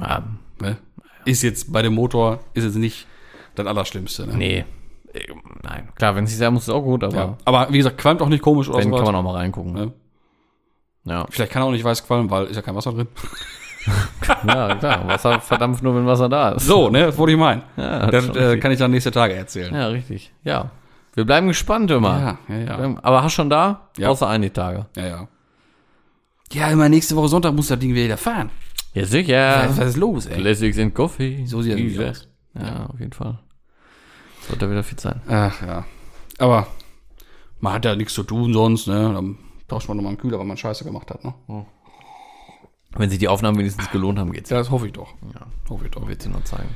Ja, Ne? Ist jetzt bei dem Motor, ist jetzt nicht das Allerschlimmste, ne? nee. Äh, Nein. Klar, wenn es nicht sein muss, ist auch gut, aber Ja. Aber wie gesagt, qualmt auch nicht komisch oder wenn, sowas. kann man auch mal reingucken. Ne? Ja. Vielleicht kann er auch nicht weiß qualmen, weil ist ja kein Wasser drin. ja, klar. Wasser verdampft nur, wenn Wasser da ist. So, ne, das wollte ich meinen. Ja, das schon äh, kann ich dann nächste Tage erzählen. ja, richtig. Ja. Wir bleiben gespannt immer. ja, ja. Ja, Aber hast schon da? Ja. Außer einige Tage. ja. ja. Ja, immer nächste Woche Sonntag muss das Ding wieder fahren. Ja, sicher. Was ist los, ey? Classics in Coffee. So sieht das Easy. aus. Ja, auf jeden Fall. Sollte wieder fit sein. Ach ja. Aber man hat ja nichts zu tun sonst, ne? Dann tauscht man nochmal einen Kühler, weil man Scheiße gemacht hat, ne? Wenn sich die Aufnahmen wenigstens gelohnt haben, geht's. Ja, das hoffe ich doch. Ja, Hoffe ich doch. wird sie nur zeigen.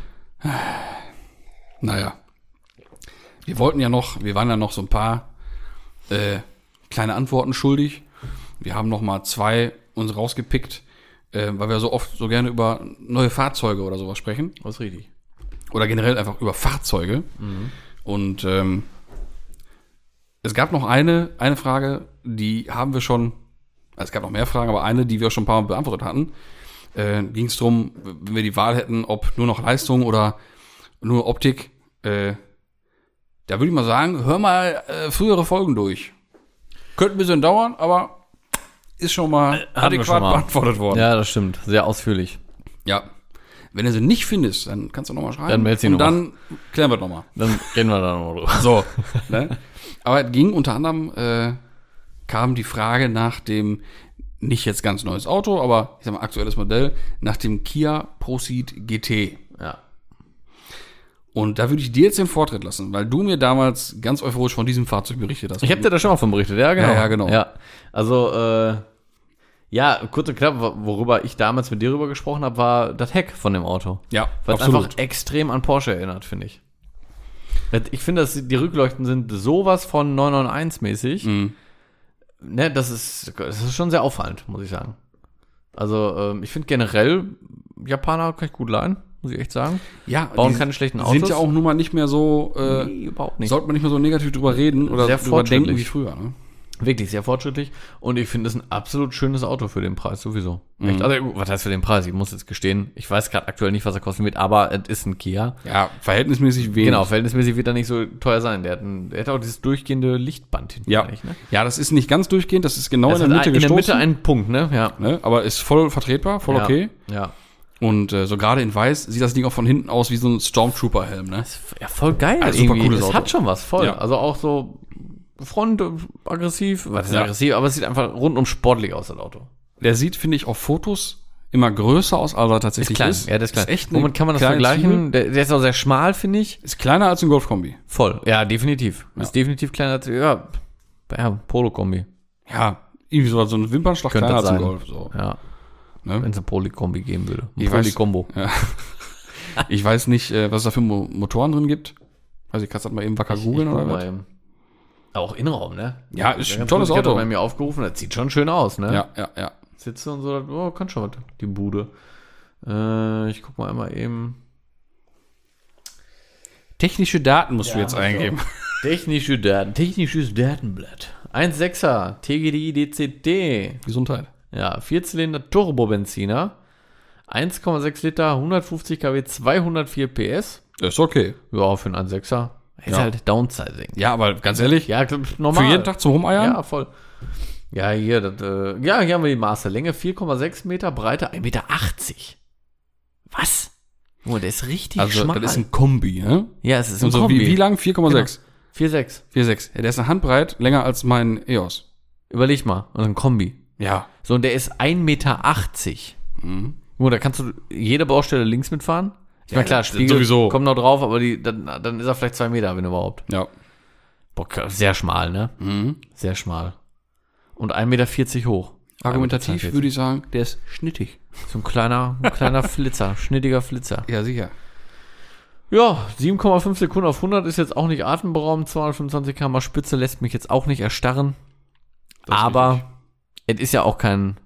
Naja. Wir wollten ja noch, wir waren ja noch so ein paar äh, kleine Antworten schuldig. Wir haben noch mal zwei uns rausgepickt, äh, weil wir so oft so gerne über neue Fahrzeuge oder sowas sprechen. Ist richtig. Oder generell einfach über Fahrzeuge. Und ähm, es gab noch eine, eine Frage, die haben wir schon, also es gab noch mehr Fragen, aber eine, die wir schon ein paar Mal beantwortet hatten. Äh, Ging es darum, wenn wir die Wahl hätten, ob nur noch Leistung oder nur Optik. Äh, da würde ich mal sagen, hör mal äh, frühere Folgen durch. Könnte ein bisschen dauern, aber ist schon mal Hatten wir adäquat schon mal. beantwortet worden. Ja, das stimmt. Sehr ausführlich. ja. Wenn du sie nicht findest, dann kannst du nochmal schreiben. Dann meld sie Und noch dann klären wir nochmal. Dann reden wir da noch drüber. So. ne? Aber es ging unter anderem, äh, kam die Frage nach dem, nicht jetzt ganz neues Auto, aber ich sag mal aktuelles Modell, nach dem Kia Proceed GT. Ja. Und da würde ich dir jetzt den Vortritt lassen, weil du mir damals ganz euphorisch von diesem Fahrzeug berichtet hast. Ich habe dir da schon mal von berichtet, ja, genau. Ja, ja, genau. Ja. Also, äh, ja, kurz und knapp, worüber ich damals mit dir drüber gesprochen habe, war das Heck von dem Auto. ja, es einfach extrem an Porsche erinnert, finde ich. Ich finde, dass die Rückleuchten sind sowas von 991-mäßig. Mhm. Ne, das ist, das ist schon sehr auffallend, muss ich sagen. Also, ähm, ich finde generell, Japaner kann ich gut leihen, muss ich echt sagen. Ja, Bauen keine schlechten sind Autos. ja auch nun mal nicht mehr so, äh, Nee, überhaupt nicht. sollte man nicht mehr so negativ drüber reden oder Sehr drüber denken fortschrittlich. wie früher. Ne? Wirklich sehr fortschrittlich. Und ich finde es ein absolut schönes Auto für den Preis sowieso. Mhm. Echt? Also, was heißt für den Preis? Ich muss jetzt gestehen, ich weiß gerade aktuell nicht, was er kosten wird, aber es ist ein Kia. Ja, verhältnismäßig wenig. Genau, verhältnismäßig wird er nicht so teuer sein. Der hat, ein, der hat auch dieses durchgehende Lichtband hinten. Ja. Ne? ja, das ist nicht ganz durchgehend, das ist genau Das in der Mitte ein, in der. Mitte einen Punkt, ne? Ja. ne? Aber ist voll vertretbar, voll ja. okay. Ja. Und äh, so gerade in weiß sieht das Ding auch von hinten aus wie so ein Stormtrooper-Helm, ne? Ja, voll geil. Also super cooles Es Auto. hat schon was, voll. Ja. Also auch so Front äh, aggressiv, was ist Ja. aggressiv, aber es sieht einfach rundum sportlich aus, das Auto. Der sieht, finde ich, auf Fotos immer größer aus, als er tatsächlich ist. Ja, das ist klein. Ist echt Womit kann man das vergleichen? Der, der ist auch sehr schmal, finde ich. Ist kleiner als ein Golf-Kombi. Voll. Ja, definitiv. Ja. Ist definitiv kleiner als, ja, ja Polo-Kombi. Ja, irgendwie so, so ein Wimpernschlag Könnte kleiner das als ein. Golf. So. Ja. Ne? Wenn es eine Poly-Kombi geben würde. Ein Ich weiß- Poly-Kombo. Ja. Ich weiß nicht, äh, was es da für Mo Motoren drin gibt. Also ich kann das mal eben wacker googeln oder was? Auch Innenraum, ne? Ja, ist ein tolles kurz, ich Auto. bei mir aufgerufen, das sieht schon schön aus, ne? Ja, ja, ja. Sitze und so, oh, kann schon was, die Bude. Äh, ich guck mal einmal eben. Technische Daten musst du Ja, jetzt hab ich eingeben. Technische Daten, technisches Datenblatt. 1,6er, TGDI DCD. Gesundheit. Ja, Vierzylinder Turbobenziner. 1,6 Liter, 150 kW, 204 PS. Ist okay. Ja, für einen 1,6er. Ist Ja. halt Downsizing. Ja, aber ganz ehrlich, Ja, normal. für jeden Tag zum Rumeiern? Ja, voll. Ja, hier, das, äh, ja, hier haben wir die Maße. Länge 4,6 Meter, Breite 1,80 Meter. Was? Oh, der ist richtig also schmal. das ist ein Kombi, ne? ja, es ist ein Und so Kombi. wie, wie lang? 4,6. 4,6. 4,6. Ja, der ist eine Handbreit länger als mein EOS. Überleg mal. Und ein Kombi. Ja. So, und der ist 1,80 Meter. Mhm. Nur, da kannst du jede Baustelle links mitfahren. Ich Ja, meine, klar, Spiegel sowieso. kommt noch drauf, aber die, dann, dann ist er vielleicht zwei Meter, wenn überhaupt. Ja. Boah, sehr schmal, ne? Mhm. Sehr schmal. Und 1,40 Meter hoch. Argumentativ 1,42. würde ich sagen, der ist schnittig. So ein kleiner, ein kleiner Flitzer, schnittiger Flitzer. Ja, sicher. Ja, 7,5 Sekunden auf 100 ist jetzt auch nicht atemberaubend. 225 km Spitze lässt mich jetzt auch nicht erstarren. Das aber es ist ja auch kein.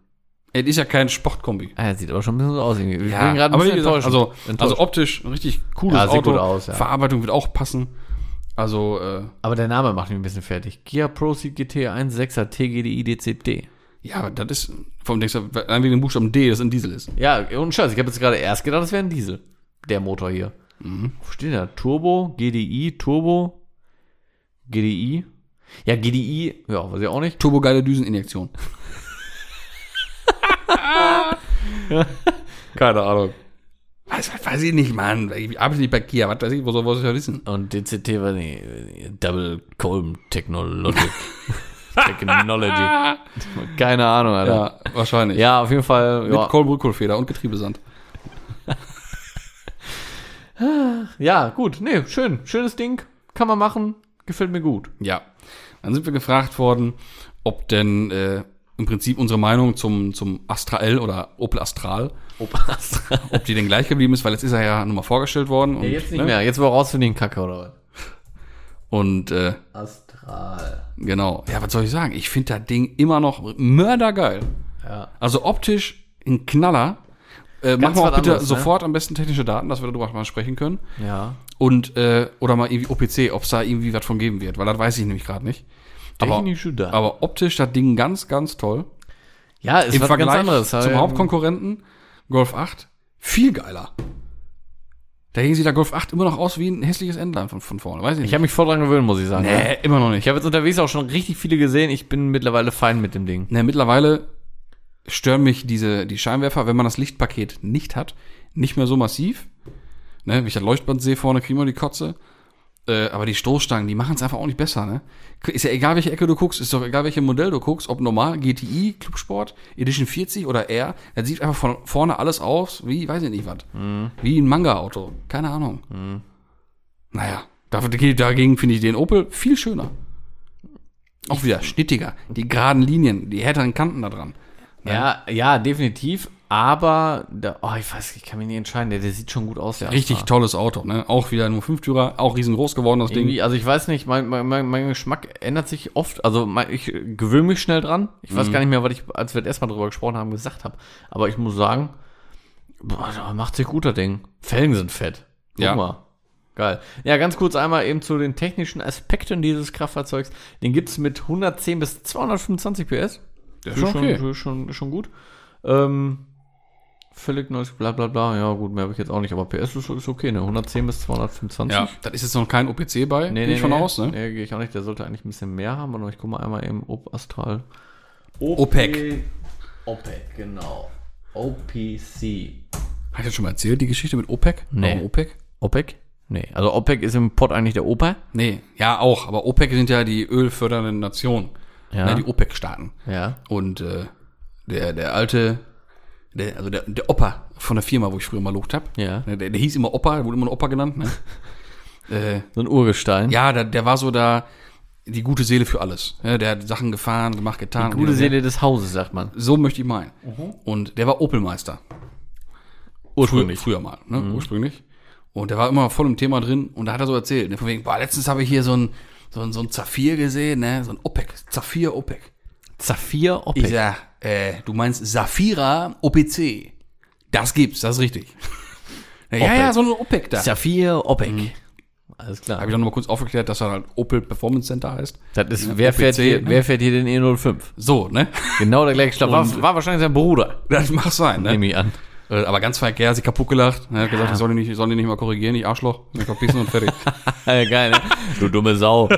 Es ist ja kein Sportkombi. Ah, er sieht aber schon ein bisschen so aus. irgendwie. Ich Ja, bin gerade ein aber wie bisschen gesagt, also, also optisch ein richtig cooles Ja, sieht Auto. gut aus, ja. Verarbeitung wird auch passen. Also, äh, aber der Name macht mich ein bisschen fertig. Kia Proceed GT 1.6er TGDI DCD. ja, aber das ist, vom denkst du, allein wegen dem Buchstaben D, das ein Diesel ist. Ja, und Scheiß, ich habe jetzt gerade erst gedacht, das wäre ein Diesel. Der Motor hier. Mhm. Wo steht der? Turbo, GDI, Turbo, GDI. Ja, GDI, ja, weiß ich auch nicht. Turbogeile Düseninjektion. Keine Ahnung. Weiß, weiß ich nicht, Mann. Ich arbeite nicht bei Kia, was weiß ich, wo soll, ich ja wissen? Und DCT war die Double Column Technology. Technology. Keine Ahnung, Alter. Ja, wahrscheinlich. Ja, auf jeden Fall. Mit Ja, Kolbenrückholfeder und Getriebesand. ja, gut. Nee, schön. Schönes Ding. Kann man machen. Gefällt mir gut. Ja. Dann sind wir gefragt worden, ob denn äh, im Prinzip unsere Meinung zum, zum Astra L oder Opel Astral, Opa ob die denn gleich geblieben ist, weil jetzt ist er ja nun mal vorgestellt worden. Und, Ja, jetzt nicht ne? mehr. Jetzt war raus für den Kacke oder was? Und äh, Astral. genau, ja, was soll ich sagen? Ich finde das Ding immer noch mördergeil. Ja. Also optisch ein Knaller. Äh, machen wir auch bitte anderes, ne? sofort am besten technische Daten, dass wir darüber mal sprechen können. Ja. Und, äh, oder mal irgendwie OPC, ob es da irgendwie was von geben wird, weil das weiß ich nämlich gerade nicht. Aber, Technische Daten. aber optisch das Ding ganz, ganz toll. Ja, ist Im Vergleich ganz anderes. zum Ähm, Hauptkonkurrenten Golf 8 viel geiler. Da hing sie der Golf 8 immer noch aus wie ein hässliches Endline von, von vorne, weiß ich Ich nicht. habe mich voll dran gewöhnt, muss ich sagen. ne? nee, immer noch nicht. Ich habe jetzt unterwegs auch schon richtig viele gesehen. Ich bin mittlerweile fein mit dem Ding. Ne, mittlerweile stören mich diese, die Scheinwerfer, wenn man das Lichtpaket nicht hat, nicht mehr so massiv. Ne, wenn ich das Leuchtband sehe vorne, kriegen wir die Kotze. Äh, aber die Stoßstangen, die machen es einfach auch nicht besser, ne? Ist ja egal, welche Ecke du guckst, ist doch egal, welches Modell du guckst, ob normal, GTI, Clubsport, Edition 40 oder R, das sieht einfach von vorne alles aus, wie, weiß ich nicht was. Wie ein Manga-Auto. Keine Ahnung. Naja, dafür- dagegen finde ich den Opel viel schöner. Auch wieder schnittiger. Die geraden Linien, die härteren Kanten da dran. Ja, ja, definitiv. Aber, da, oh, ich weiß, ich kann mich nicht entscheiden. Der, der sieht schon gut aus, der Richtig Astra. tolles Auto, ne? Auch wieder nur Fünftürer, auch riesengroß geworden, das Ding. Irgendwie, also ich weiß nicht, mein, mein, mein, Geschmack ändert sich oft. Also mein, ich gewöhne mich schnell dran. Ich Mhm. weiß gar nicht mehr, was ich, als wir erstmal drüber gesprochen haben, gesagt habe. Aber ich muss sagen, boah, macht sich gut, das Ding. Felgen sind fett. Guck Ja. mal. Geil. Ja, ganz kurz einmal eben zu den technischen Aspekten dieses Kraftfahrzeugs. Den gibt's mit 110 bis 225 PS. Der ist schon okay. Schon, schon, schon gut. Ähm, völlig neues, bla bla bla. Ja, gut, mehr habe ich jetzt auch nicht. Aber PS ist, ist okay, ne? 110 bis 225. Ja, das ist jetzt noch kein OPC bei, Nee, gehe nee, ich von nee. aus, ne? Nee, gehe ich auch nicht. Der sollte eigentlich ein bisschen mehr haben. Aber ich gucke mal einmal eben Op Astral. OPEC. OPEC, genau. OPC. Hast du das schon mal erzählt, die Geschichte mit OPEC? Nee. Warum OPEC? OPEC? Nee, also OPEC ist im Pott eigentlich der Opa. Nee, ja auch, aber OPEC sind ja die ölfördernden Nationen. Ja. Ne, die OPEC-Staaten. Ja. Und äh, der, der alte, der, also der, der Opa von der Firma, wo ich früher mal locht hab, Ja. ne, der, der hieß immer Opa, der wurde immer nur Opa genannt, ne? äh, So ein Urgestein. ja, der, der war so da die gute Seele für alles. Ja, der hat Sachen gefahren, gemacht, getan. Die gute der- Seele des Hauses, sagt man. So möchte ich meinen. Und der war Opelmeister. Ursprünglich. Früher, früher mal, ne? Ursprünglich. Und der war immer voll im Thema drin und da hat er so erzählt, ne? Von wegen, boah, letztens habe ich hier so ein, so ein, so ein Zafir gesehen, ne? So ein OPEC, Zafir OPEC. Saphir OPEC. Ich sag, äh, du meinst Safira OPC. Das gibt's, das ist richtig. ja, OPEC. ja, so ein OPEC da. Saphir OPEC. Alles klar. Habe ich auch noch mal kurz aufgeklärt, dass er halt Opel Performance Center heißt. Das ist, Ja, wer, OPC, fährt hier, ne? wer fährt hier den E05? So, ne? Genau der gleiche Stoff. War, war wahrscheinlich sein Bruder, Das mag sein, ne? nehme ich an. Äh, Aber ganz verkehrt, hat sich kaputt gelacht. Ne? Hat gesagt, ich soll ihn nicht, ich soll ihn nicht mal korrigieren, ich Arschloch. Ich verpissen und fertig. Ja, geil, ne? Du dumme Sau.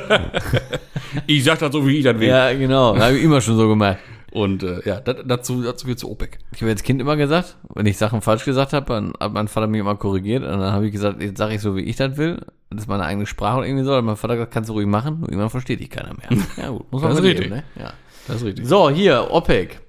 ich sag das so, wie ich das will. ja, genau. Habe ich immer schon so gemacht. Und äh, ja, dat, dazu, dazu viel zu OPEC. Ich habe als Kind immer gesagt, wenn ich Sachen falsch gesagt habe, dann hat mein Vater mich immer korrigiert. Und dann habe ich gesagt, jetzt sage ich so, wie ich das will. Das ist meine eigene Sprache und irgendwie so. Und mein Vater hat gesagt, kannst du ruhig machen. Und irgendwann versteht dich keiner mehr. Ja gut, muss man Das ist richtig. ne? Ja. Das ist richtig. So, hier, OPEC.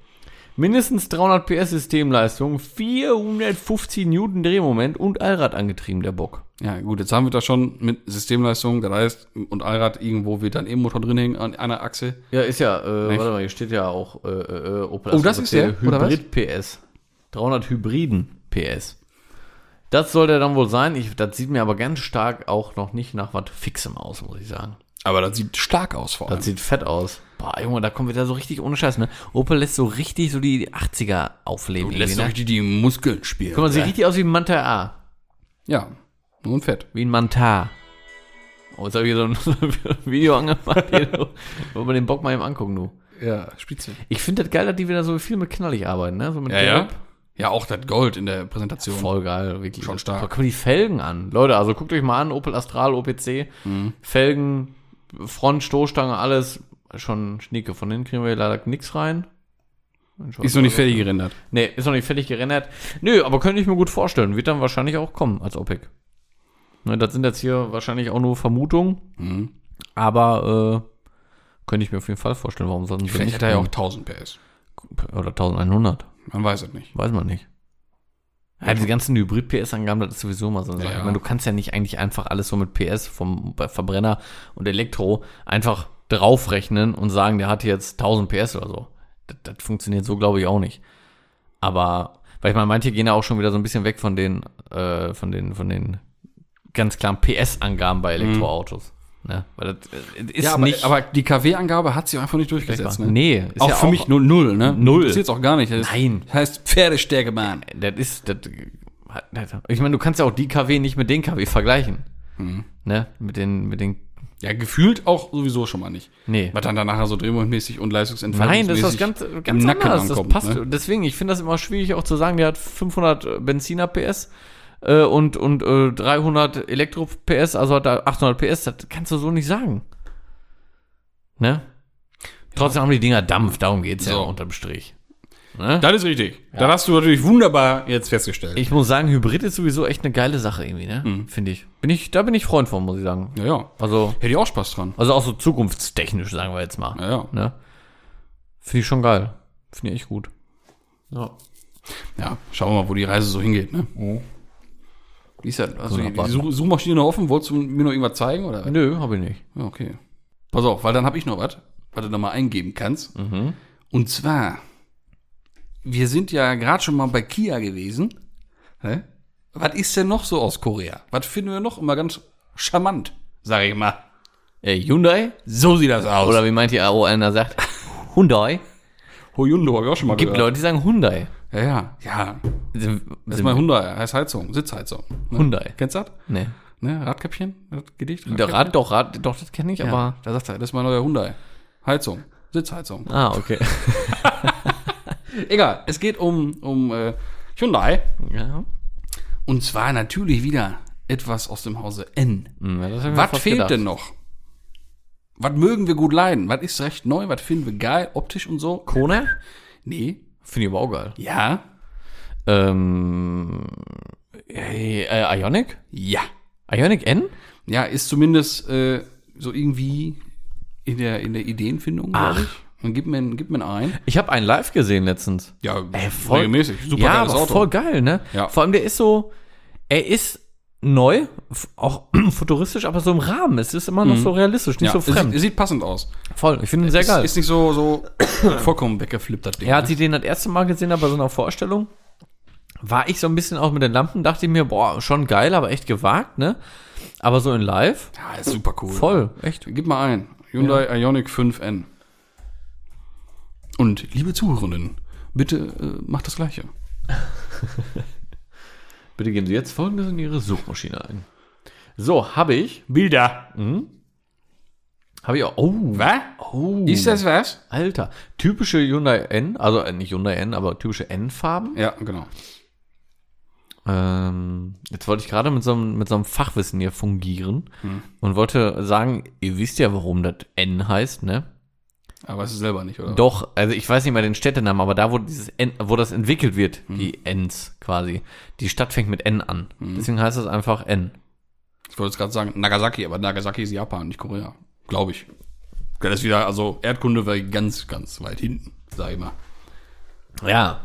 Mindestens 300 PS Systemleistung, 450 Newton Drehmoment und Allrad angetrieben, der Bock. Ja, gut, jetzt haben wir das schon mit Systemleistung, das heißt, und Allrad irgendwo wird dann E-Motor drin hängen an einer Achse. Ja, ist ja, äh, warte mal, hier steht ja auch äh, äh, Opel Oh, das ist der, Hybrid? PS. 300 Hybriden PS. Das soll der dann wohl sein. Ich, das sieht mir aber ganz stark auch noch nicht nach was Fixem aus, muss ich sagen. Aber das sieht stark aus vor allem. Das sieht fett aus. Boah, Junge, da kommt wieder so richtig ohne Scheiß, ne? Opel lässt so richtig so die 80er aufleben. Du lässt doch ne? richtig die Muskeln spielen. Guck mal, sieht Ja. richtig aus wie ein Manta A. Ja, nur ein Fett. Wie ein Manta. Oh, jetzt habe ich hier so ein Video angemacht, hier. Wollen wir den Bock mal eben angucken, du. Ja, Spitze. Ich finde das geil, dass die wieder so viel mit knallig arbeiten, ne? So mit Ja, ja. Gelb. Ja, auch das Gold in der Präsentation. Voll geil, wirklich. Schon stark. Guck mal die Felgen an. Leute, also guckt euch mal an, Opel Astral, OPC. Mhm. Felgen, Front, Stoßstange, alles schon schnicke. Von denen kriegen wir leider nichts rein. Ist noch nicht fertig gerendert. Nee, ist noch nicht fertig gerendert. Nö, aber könnte ich mir gut vorstellen. Wird dann wahrscheinlich auch kommen als OPEC. Ne, das sind jetzt hier wahrscheinlich auch nur Vermutungen. Mhm. Aber äh, könnte ich mir auf jeden Fall vorstellen, warum sollten sie Vielleicht nicht hat er ja auch kommen. 1000 PS. Oder 1100. Man weiß es nicht. Weiß man nicht. Ja, diese ganzen Hybrid-PS-Angaben, das ist sowieso mal so eine Sache. ja. Ich meine, du kannst ja nicht eigentlich einfach alles so mit PS vom Verbrenner und Elektro einfach draufrechnen und sagen, der hat jetzt 1000 PS oder so. Das, das funktioniert so, glaube ich, auch nicht. Aber, weil ich meine, manche gehen ja auch schon wieder so ein bisschen weg von den, äh, von den, von den ganz klaren PS-Angaben bei Elektroautos. Ne? Weil das äh, ist Ja, aber, nicht. aber die KW-Angabe hat sich einfach nicht durchgesetzt. Ne? Nee, ist auch ja für auch- mich null, null, ne? Null. Das ist jetzt auch gar nicht. Das Nein. heißt Pferdestärkebahn. das ist, das, das, ich meine, du kannst ja auch die KW nicht mit den KW vergleichen. Mhm. Ne? Mit den, mit den, Ja, gefühlt auch sowieso schon mal nicht. nee. Was dann danach so drehmomentmäßig und leistungsentfaltungsmäßig Nein, das ist was ganz, ganz anderes. Das ankommt, passt. Ne? Deswegen, ich finde das immer schwierig auch zu sagen, der hat 500 Benziner PS äh, und, und äh, 300 Elektro PS, also hat er 800 PS. Das kannst du so nicht sagen. Ne? Trotzdem haben die Dinger Dampf, darum geht's ja So. unterm Strich. Ne? Das ist richtig. Das hast du natürlich wunderbar jetzt festgestellt. Ich muss sagen, Hybrid ist sowieso echt eine geile Sache irgendwie, ne? Mhm. Finde ich. Bin ich. Da bin ich Freund von, muss ich sagen. ja, ja. Also, Hätte ich auch Spaß dran. also auch so zukunftstechnisch, sagen wir jetzt mal. Ja, ja. Ne? Finde ich schon geil. Finde ich echt gut. Ja. Ja, schauen wir mal, wo die Reise so hingeht, ne? Wie ist das? Also, die abwarten. Such Suchmaschine noch offen? Wolltest du mir noch irgendwas zeigen? Oder? Nö, habe ich nicht. Ja, okay. Pass auf, weil dann habe ich noch was, was du da mal eingeben kannst. Mhm. Und zwar, wir sind ja gerade schon mal bei Kia gewesen. Ne? Was ist denn noch so aus Korea? Was finden wir noch immer ganz charmant, sage ich mal. Äh, Hyundai? So sieht das aus. Oder wie meint ihr, oh, einer sagt, Hyundai? Hyundai habe ich auch schon mal Gibt gehört. Leute, die sagen Hyundai. Ja, ja, ja. Das ist mein Hyundai, heißt Heizung, Sitzheizung. Ne? Hyundai. Kennst du das? Nee. Ne? Radkäppchen? Das Gedicht? Der Rad, doch, Rad, doch, das kenne ich, Ja, aber. da sagt er, das ist mein neuer Hyundai. Heizung, Sitzheizung. Ah, okay. Egal, es geht um, um äh, Hyundai. ja. Und zwar natürlich wieder etwas aus dem Hause N. Hm, ja, Was fehlt gedacht. denn noch? Was mögen wir gut leiden? Was ist recht neu? Was finden wir geil, optisch und so? Kona? Nee. Finde ich aber auch geil. Ja. Ähm, äh, äh, Ionic? Ja. Ionic N? Ja, ist zumindest äh, so irgendwie in der, in der Ideenfindung, glaube Ach. ich. Und gib mir, gib mir ein. Ich habe einen live gesehen letztens. Ja, voll- regelmäßig. Super ja, geiles aber Auto. voll geil, ne? Ja. Vor allem der ist so, er ist neu, auch futuristisch, aber so im Rahmen. Es ist immer noch so realistisch, nicht Mhm. ja, so fremd. sieht, es sieht passend aus. voll, ich finde ihn sehr Ist, geil. ist nicht so, so vollkommen weggeflippt, das Ding. Er hat ne? sie den das erste Mal gesehen, aber so einer Vorstellung war ich so ein bisschen auch mit den Lampen, dachte ich mir, boah, schon geil, aber echt gewagt, ne? Aber so in live, ja, ist super cool. voll, echt. Gib mal ein. Hyundai Ioniq 5N. Und liebe Zuhörerinnen, bitte äh, macht das Gleiche. Bitte geben Sie jetzt folgendes in Ihre Suchmaschine ein. So, habe ich, Bilder. habe ich auch, oh, Was? oh, Ist das was? Alter, typische Hyundai N, also äh, nicht Hyundai N, aber typische N-Farben. Ja, genau. Ähm, jetzt wollte ich gerade mit so, einem, mit so einem Fachwissen hier fungieren und wollte sagen, ihr wisst ja, warum das N heißt, ne? Aber es ist selber nicht, oder? Doch, also ich weiß nicht mal den Städtenamen, aber da, wo dieses N, wo das entwickelt wird, die Ns quasi, die Stadt fängt mit N an. Deswegen heißt es einfach N. Ich wollte jetzt gerade sagen Nagasaki, aber Nagasaki ist Japan, nicht Korea. Glaube ich. Das ist wieder, also Erdkunde war ganz, ganz weit hinten, sag ich mal. Ja.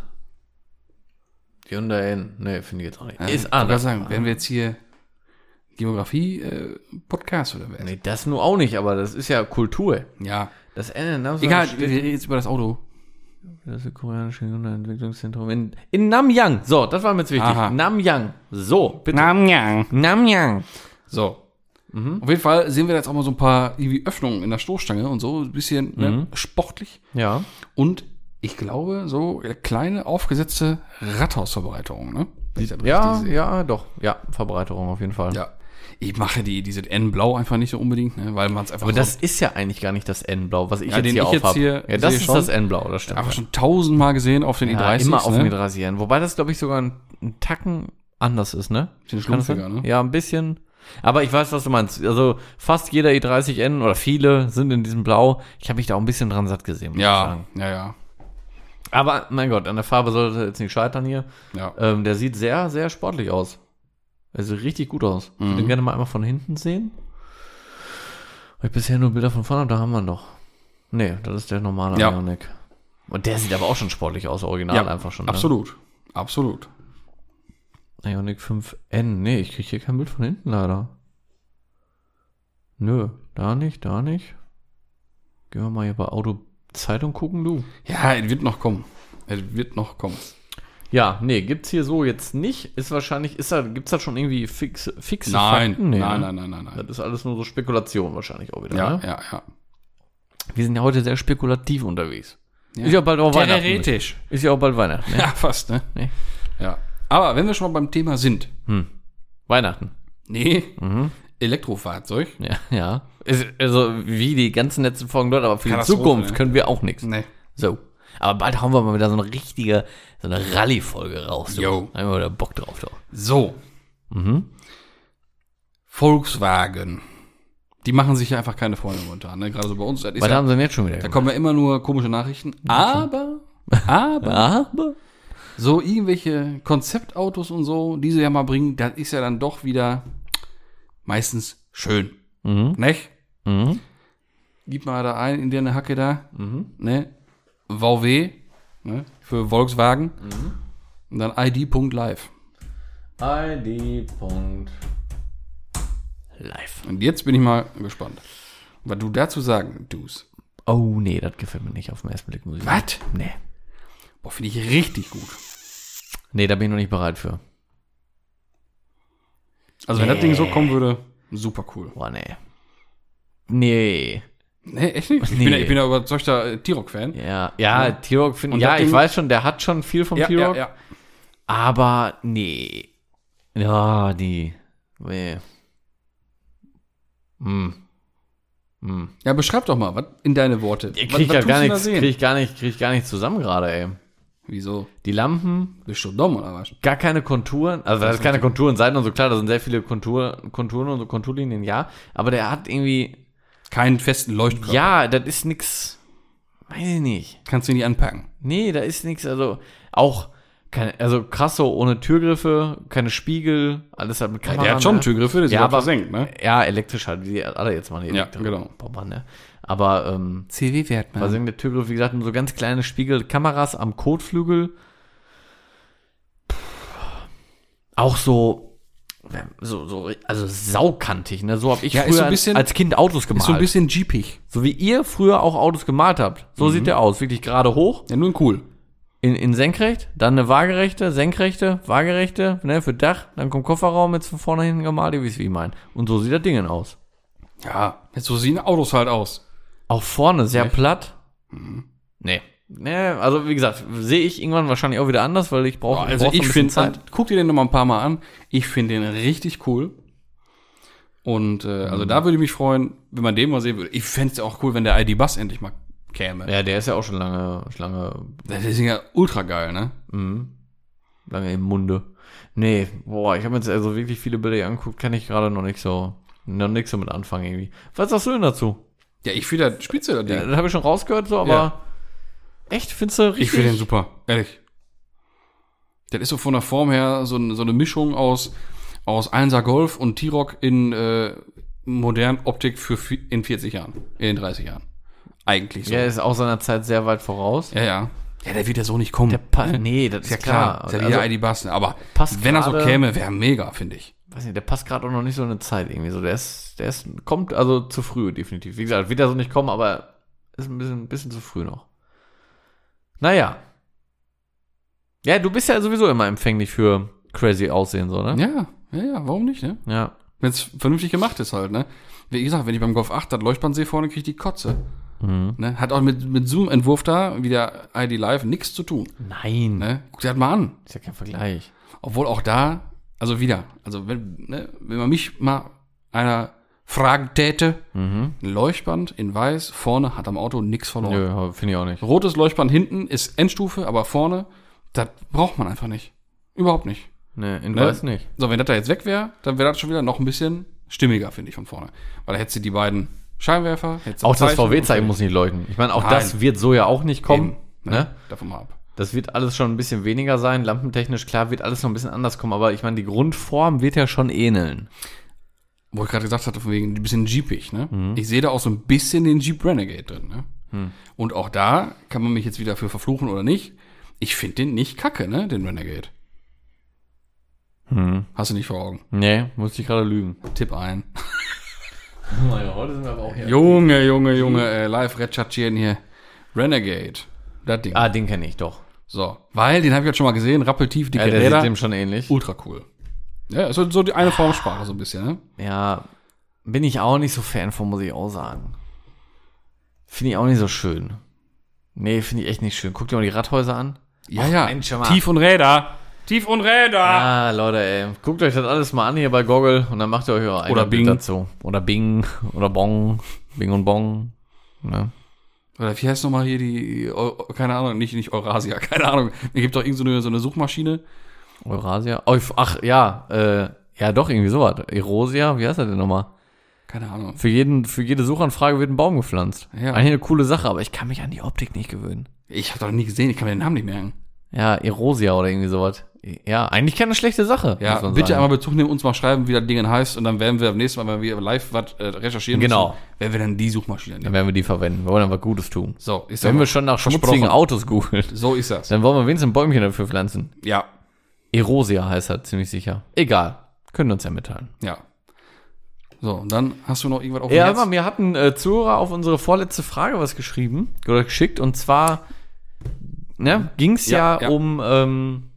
Hyundai N, ne, finde ich jetzt auch nicht. ich Ist anders. sagen, werden wir jetzt hier Geografie-Podcast oder was? Nee, das nur auch nicht, aber das ist ja Kultur. Ja. Das N, das Egal, wir reden jetzt über das Auto. Das koreanische Hyundai-Entwicklungszentrum in, in Namyang. So, das war mir jetzt wichtig. Aha. Namyang. So, bitte. Namyang. Namyang. So. Auf jeden Fall sehen wir jetzt auch mal so ein paar irgendwie Öffnungen in der Stoßstange und so, ein bisschen ne, sportlich. Ja. Und ich glaube, so kleine aufgesetzte Rathausverbreiterung, ne? Ja, ja, doch. Ja, Verbreiterung auf jeden Fall. ja. Ich mache die, diese N-Blau einfach nicht so unbedingt, ne? weil man es einfach Aber das so, ist ja eigentlich gar nicht das N-Blau, was ich Ja, jetzt hier ich jetzt aufhab. hier ja, das ist schon. das N-Blau, das stimmt. einfach schon tausendmal gesehen auf den ja, i30. immer auf ne? den rasieren. Wobei das, glaube ich, sogar ein, ein Tacken anders ist, ne? Bisschen das ne? Ja, ein bisschen. Aber ich weiß, was du meinst. Also fast jeder i30N oder viele sind in diesem Blau. Ich habe mich da auch ein bisschen dran satt gesehen. muss ich Ja, sagen. ja, ja, Aber mein Gott, an der Farbe sollte jetzt nicht scheitern hier. ja. Ähm, der sieht sehr, sehr sportlich aus. Er sieht richtig gut aus. Ich würde gerne mal einmal von hinten sehen. Weil ich bisher nur Bilder von vorne habe, da haben wir ihn doch. Nee, das ist der normale Ja. Ioniq. Und der sieht aber auch schon sportlich aus, original ja einfach schon. Ne? Absolut. Absolut. Ioniq 5N. Nee, ich kriege hier kein Bild von hinten leider. Nö, da nicht, da nicht. Gehen wir mal hier bei Autozeitung gucken, du. Ja, es wird noch kommen. Es wird noch kommen. Ja, nee, gibt's hier so jetzt nicht. Ist wahrscheinlich, ist da, gibt's da schon irgendwie fix, fixe Nein, Fakten? Nee, nein, ne? nein, nein, nein, nein. Das ist alles nur so Spekulation wahrscheinlich auch wieder. Ja, ne? ja, ja. Wir sind ja heute sehr spekulativ unterwegs. Ist ja bald auch Weihnachten. Theoretisch. Ist ja auch bald Weihnachten. Ne? Ja, fast, ne? Nee. Ja. Aber wenn wir schon mal beim Thema sind. Weihnachten. Nee. Elektrofahrzeug. Ja, ja. Ist, also wie die ganzen letzten Folgen dort, aber für die Zukunft ne? können wir auch nichts. Nee. So. Aber bald hauen wir mal wieder so eine richtige, so eine Rallye-Folge raus. Du. Jo. Da haben wir wieder Bock drauf, doch. So. Mhm. Volkswagen. Die machen sich ja einfach keine Freunde momentan, ne? Gerade so bei uns. Was ja, haben sie denn jetzt schon wieder da gemacht? kommen ja immer nur komische Nachrichten. Aber, aber, Aber, so irgendwelche Konzeptautos und so, die sie ja mal bringen, das ist ja dann doch wieder meistens schön. Mhm. Nicht? mhm. Gib mal da ein in der Hacke da. Mhm. Ne? VW, ne? Für Volkswagen. Mhm. Und dann id.live. ID. Live. Und jetzt bin ich mal gespannt. Was du dazu sagen tust. Oh, nee, das gefällt mir nicht auf den ersten Blick. Muss ich sagen. Was? Nee. Boah, finde ich richtig gut. Nee, da bin ich noch nicht bereit für. Also wenn das Nee. Ding so kommen würde, super cool. Boah, nee. Nee. Nee, echt nicht? Ich, Nee. bin, ja, ich bin ja überzeugter äh, T-Rock-Fan. Ja, ja, T-Rock finde Und Ja, ich weiß schon, der hat schon viel vom Ja, T-Rock. ja, ja. Aber nee. Ja, die. Nee. Hm. Hm. ja, beschreib doch mal, was in deine Worte. Ich Was- krieg was tust gar nichts, krieg ich gar nicht, krieg ich gar nicht zusammen gerade, ey. Wieso? Die Lampen, Bist du dumm oder was? gar keine Konturen, also das ist keine Konturen, Seiten und so, klar, da sind sehr viele Kontur, Konturen und so Konturlinien, ja, aber der hat irgendwie, Keinen festen Leuchtkörper. ja, das ist nix, weiß ich nicht. Kannst du nicht anpacken. Nee, da ist nix, also auch, keine, also Krasso ohne Türgriffe, keine Spiegel, alles halt mit Ja, Kamera. der hat schon ne? Türgriffe, das ist Ja, ja aber- versenkt, ne? Ja, elektrisch halt, wie die alle jetzt mal die Ja, genau. Bomber, ne? Aber, ähm, CW-Wert, also der Türgriff, wie gesagt, nur so ganz kleine Spiegel, Kameras am Kotflügel. Puh. Auch so, so, so, also saukantig, ne? So habe ich Ja, früher so bisschen- als Kind Autos gemalt. Ist so ein bisschen jeepig. so wie ihr früher auch Autos gemalt habt. So Mhm. sieht der aus, wirklich gerade hoch, Ja, nur ein cool. in, in senkrecht, dann eine waagerechte, senkrechte, waagerechte, ne, für Dach, dann kommt Kofferraum jetzt von vorne hinten gemalt, ihr wisst, wie ich mein. Und so sieht das Ding aus. Ja, so sehen Autos halt aus. Auch vorne sehr Echt? platt. Nee. Nee, also wie gesagt, sehe ich irgendwann wahrscheinlich auch wieder anders, weil ich brauche also brauch so ich finde, guck dir den noch mal ein paar Mal an. Ich finde den richtig cool. Und äh, also Mhm. da würde ich mich freuen, wenn man den mal sehen würde. Ich fände es auch cool, wenn der ID-Bus endlich mal käme. Ja, der ist ja auch schon lange, lange, Das ist ja ultra geil, ne? mhm, lange im Munde. Nee, boah, ich habe jetzt also wirklich viele Bilder angeguckt, kann ich gerade noch nicht so, noch nichts damit anfangen irgendwie. Was sagst du denn dazu? Ja, ich finde das spitze, das. Ja, das habe ich schon rausgehört, so, aber Ja. Echt, findest du richtig? Ich finde den super, ehrlich. Das ist so von der Form her so, so eine Mischung aus, aus 1er Golf und T-Rock in äh, modernen Optik für in 40 Jahren, in 30 Jahren. Eigentlich so. Ja, ist auch seiner Zeit sehr weit voraus. Ja, ja. Ja, der wird ja so nicht kommen. Der pa nee, das ist, ist ja klar. klar. Ist ja Also, wieder ID-Bus, ne? aber passt wenn er so käme, wäre mega, finde ich. weiß nicht, der passt gerade auch noch nicht so in eine Zeit irgendwie so. Der ist, der ist, kommt also zu früh, definitiv. Wie gesagt, wird er so nicht kommen, aber ist ein bisschen, ein bisschen zu früh noch. Naja. Ja, du bist ja sowieso immer empfänglich für crazy Aussehen, so, ne? Ja, ja, ja, warum nicht, ne? Ja. Wenn es vernünftig gemacht ist halt, ne? Wie gesagt, wenn ich beim Golf 8 das Leuchtband sehe vorne, kriege ich die Kotze. Mhm. Ne? Hat auch mit, mit Zoom-Entwurf da, wie der ID Live, nichts zu tun. Nein. Ne? Guck dir das mal an. Ist ja kein Vergleich. Obwohl auch da, also wieder, also wenn, ne, wenn man mich mal einer fragen täte, Mhm. ein Leuchtband in weiß, vorne hat am Auto nichts verloren. Nö, finde ich auch nicht. Rotes Leuchtband hinten ist Endstufe, aber vorne, das braucht man einfach nicht. Überhaupt nicht. Nee, in Ne? weiß nicht. So, wenn das da jetzt weg wäre, dann wäre das schon wieder noch ein bisschen stimmiger, finde ich, von vorne. Weil da hättest du die beiden Scheinwerfer. hättest du Auch das VW-Zeichen muss nicht leuchten. Ich meine, auch Nein. das wird so ja auch nicht kommen. Eben, Ne? Davon mal ab. Das wird alles schon ein bisschen weniger sein. Lampentechnisch, klar, wird alles noch ein bisschen anders kommen. Aber ich meine, die Grundform wird ja schon ähneln. Wo ich gerade gesagt hatte, von wegen ein bisschen jeepig, ne? Mhm. Ich sehe da auch so ein bisschen den Jeep Renegade drin, ne? Und auch da kann man mich jetzt wieder für verfluchen oder nicht. Ich finde den nicht kacke, ne? Den Renegade. Hm. Hast du nicht vor Augen. Nee, muss ich gerade lügen. Tipp ein. heute sind wir aber auch hier. Junge, Junge, Junge, äh, live recherchieren hier. Renegade. Das Ding. Ah, den kenne ich doch. So, weil, den habe ich jetzt schon mal gesehen, rappeltief, dicke Ja, der Räder. sieht dem schon ähnlich. Ultra cool. Ja, so so die eine Formsprache so ein bisschen, ne? Ja, bin ich auch nicht so Fan von, muss ich auch sagen. Finde ich auch nicht so schön. Nee, finde ich echt nicht schön. Guck dir mal die Radhäuser an. Ja, ja. Mensch. Tief und Räder. Tief und Räder. Ah, Leute, ey. Guckt euch das alles mal an hier bei Goggle und dann macht ihr euch eure eigene Oder Bing. Bild dazu. Oder Bing. Oder Bong. Bing und Bong. Ne? Oder wie heißt nochmal hier die, keine Ahnung, nicht, nicht Eurasia, keine Ahnung. Es gibt doch irgend so eine, so eine Suchmaschine. Eurasia. Oh, ach, ja. Äh, ja, doch, irgendwie sowas. Erosia. Wie heißt das denn nochmal? Keine Ahnung. Für, jeden, für jede Suchanfrage wird ein Baum gepflanzt. Ja. Eigentlich eine coole Sache, aber ich kann mich an die Optik nicht gewöhnen. Ich habe doch nie gesehen, ich kann mir den Namen nicht merken. Ja, Erosia oder irgendwie sowas. Ja, eigentlich keine schlechte Sache. Ja, bitte sagen. einmal Bezug nehmen, uns mal schreiben, wie das Ding heißt und dann werden wir am nächsten Mal, wenn wir live was äh, recherchieren Genau. müssen, werden wir dann die Suchmaschine Dann nehmen. werden wir die verwenden. Wir wollen dann was Gutes tun. So, ist Wenn wir schon nach schmutzigen Autos googeln, So ist das. dann wollen wir wenigstens ein Bäumchen dafür pflanzen. Ja, Erosia heißt das ziemlich sicher. Egal. Können uns ja mitteilen. ja. So, und dann hast du noch irgendwas auf dem Ja, Herzen? aber mir hat ein äh, Zuhörer auf unsere vorletzte Frage was geschrieben oder geschickt und zwar ne, ging es ja, Ja, ja. um ähm,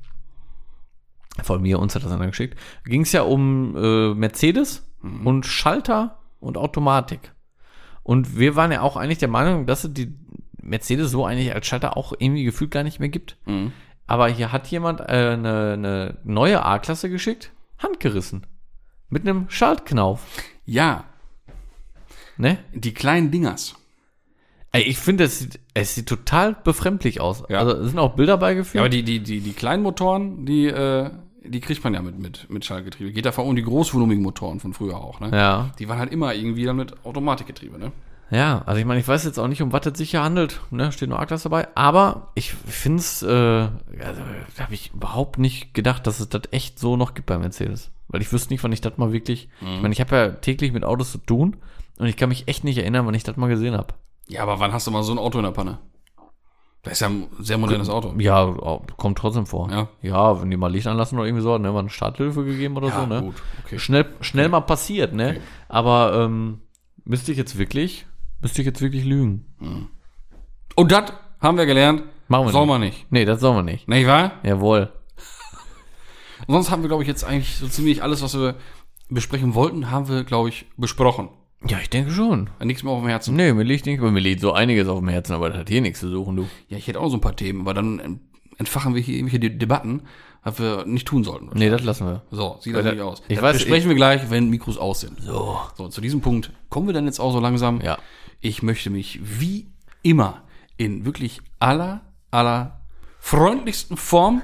von mir uns hat das einer geschickt, ging es ja um äh, Mercedes Mhm. und Schalter und Automatik. Und wir waren ja auch eigentlich der Meinung, dass es die Mercedes so eigentlich als Schalter auch irgendwie gefühlt gar nicht mehr gibt. Mhm. Aber hier hat jemand äh, eine, eine neue A-Klasse geschickt, handgerissen. Mit einem Schaltknauf. Ja, Ne? die kleinen Dingers. Ey, ich finde, es sieht, es sieht total befremdlich aus. Ja. Also es sind auch Bilder Ja, beigefügt. aber die, die, die, die kleinen Motoren, die, äh, die kriegt man ja mit, mit, mit Schaltgetriebe. Geht davon um die großvolumigen Motoren von früher auch, ne? ja. Die waren halt immer irgendwie dann mit Automatikgetriebe, ne? Ja, also ich meine, ich weiß jetzt auch nicht, um was es sich hier handelt. Ne? Steht nur A-Klasse dabei. Aber ich finde es, äh, also, da habe ich überhaupt nicht gedacht, dass es das echt so noch gibt bei Mercedes. Weil ich wüsste nicht, wann ich das mal wirklich. Ich meine, ich habe ja täglich mit Autos zu tun und ich kann mich echt nicht erinnern, wann ich das mal gesehen habe. Ja, aber wann hast du mal so ein Auto in der Panne? Das ist ja ein sehr modernes Auto. Ja, kommt trotzdem vor. Ja. Ja, wenn die mal Licht anlassen oder irgendwie so, ne, mal eine Starthilfe gegeben oder so, ne? gut, okay. Schnell, schnell mal passiert, ne? Okay. Aber ähm, müsste ich jetzt wirklich, müsste ich jetzt wirklich lügen? Und das haben wir gelernt. Machen wir Soll nicht. man nicht. Nee, das sollen wir nicht. Nicht wahr? Jawohl. Und sonst haben wir, glaube ich, jetzt eigentlich so ziemlich alles, was wir besprechen wollten, haben wir, glaube ich, besprochen. Ja, ich denke schon. Nichts mehr auf dem Herzen. Nee, mir liegt nicht, mir liegt so einiges auf dem Herzen, aber das hat hier nichts zu suchen, du. Ja, ich hätte auch so ein paar Themen, aber dann entfachen wir hier irgendwelche De Debatten, was wir nicht tun sollten. Nee, das lassen wir. So, sieht das nicht aus. ich das weiß, besprechen wir gleich, wenn Mikros aus sind. So. So, zu diesem Punkt kommen wir dann jetzt auch so langsam. Ja. Ich möchte mich wie immer in wirklich aller, aller freundlichsten Form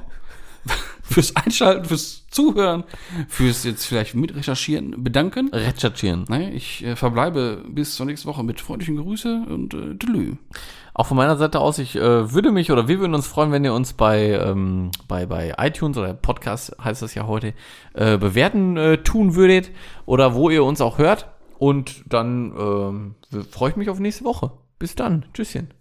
fürs Einschalten, fürs Zuhören, fürs jetzt vielleicht mitrecherchieren bedanken. Recherchieren. Ne, ich äh, verbleibe bis zur nächsten Woche mit freundlichen Grüße und äh, tschüss. Auch von meiner Seite aus, ich äh, würde mich oder wir würden uns freuen, wenn ihr uns bei, ähm, bei, bei iTunes oder Podcast heißt das ja heute, äh, bewerten äh, tun würdet oder wo ihr uns auch hört. Und dann ähm, freue ich mich auf nächste Woche. Bis dann. Tschüsschen.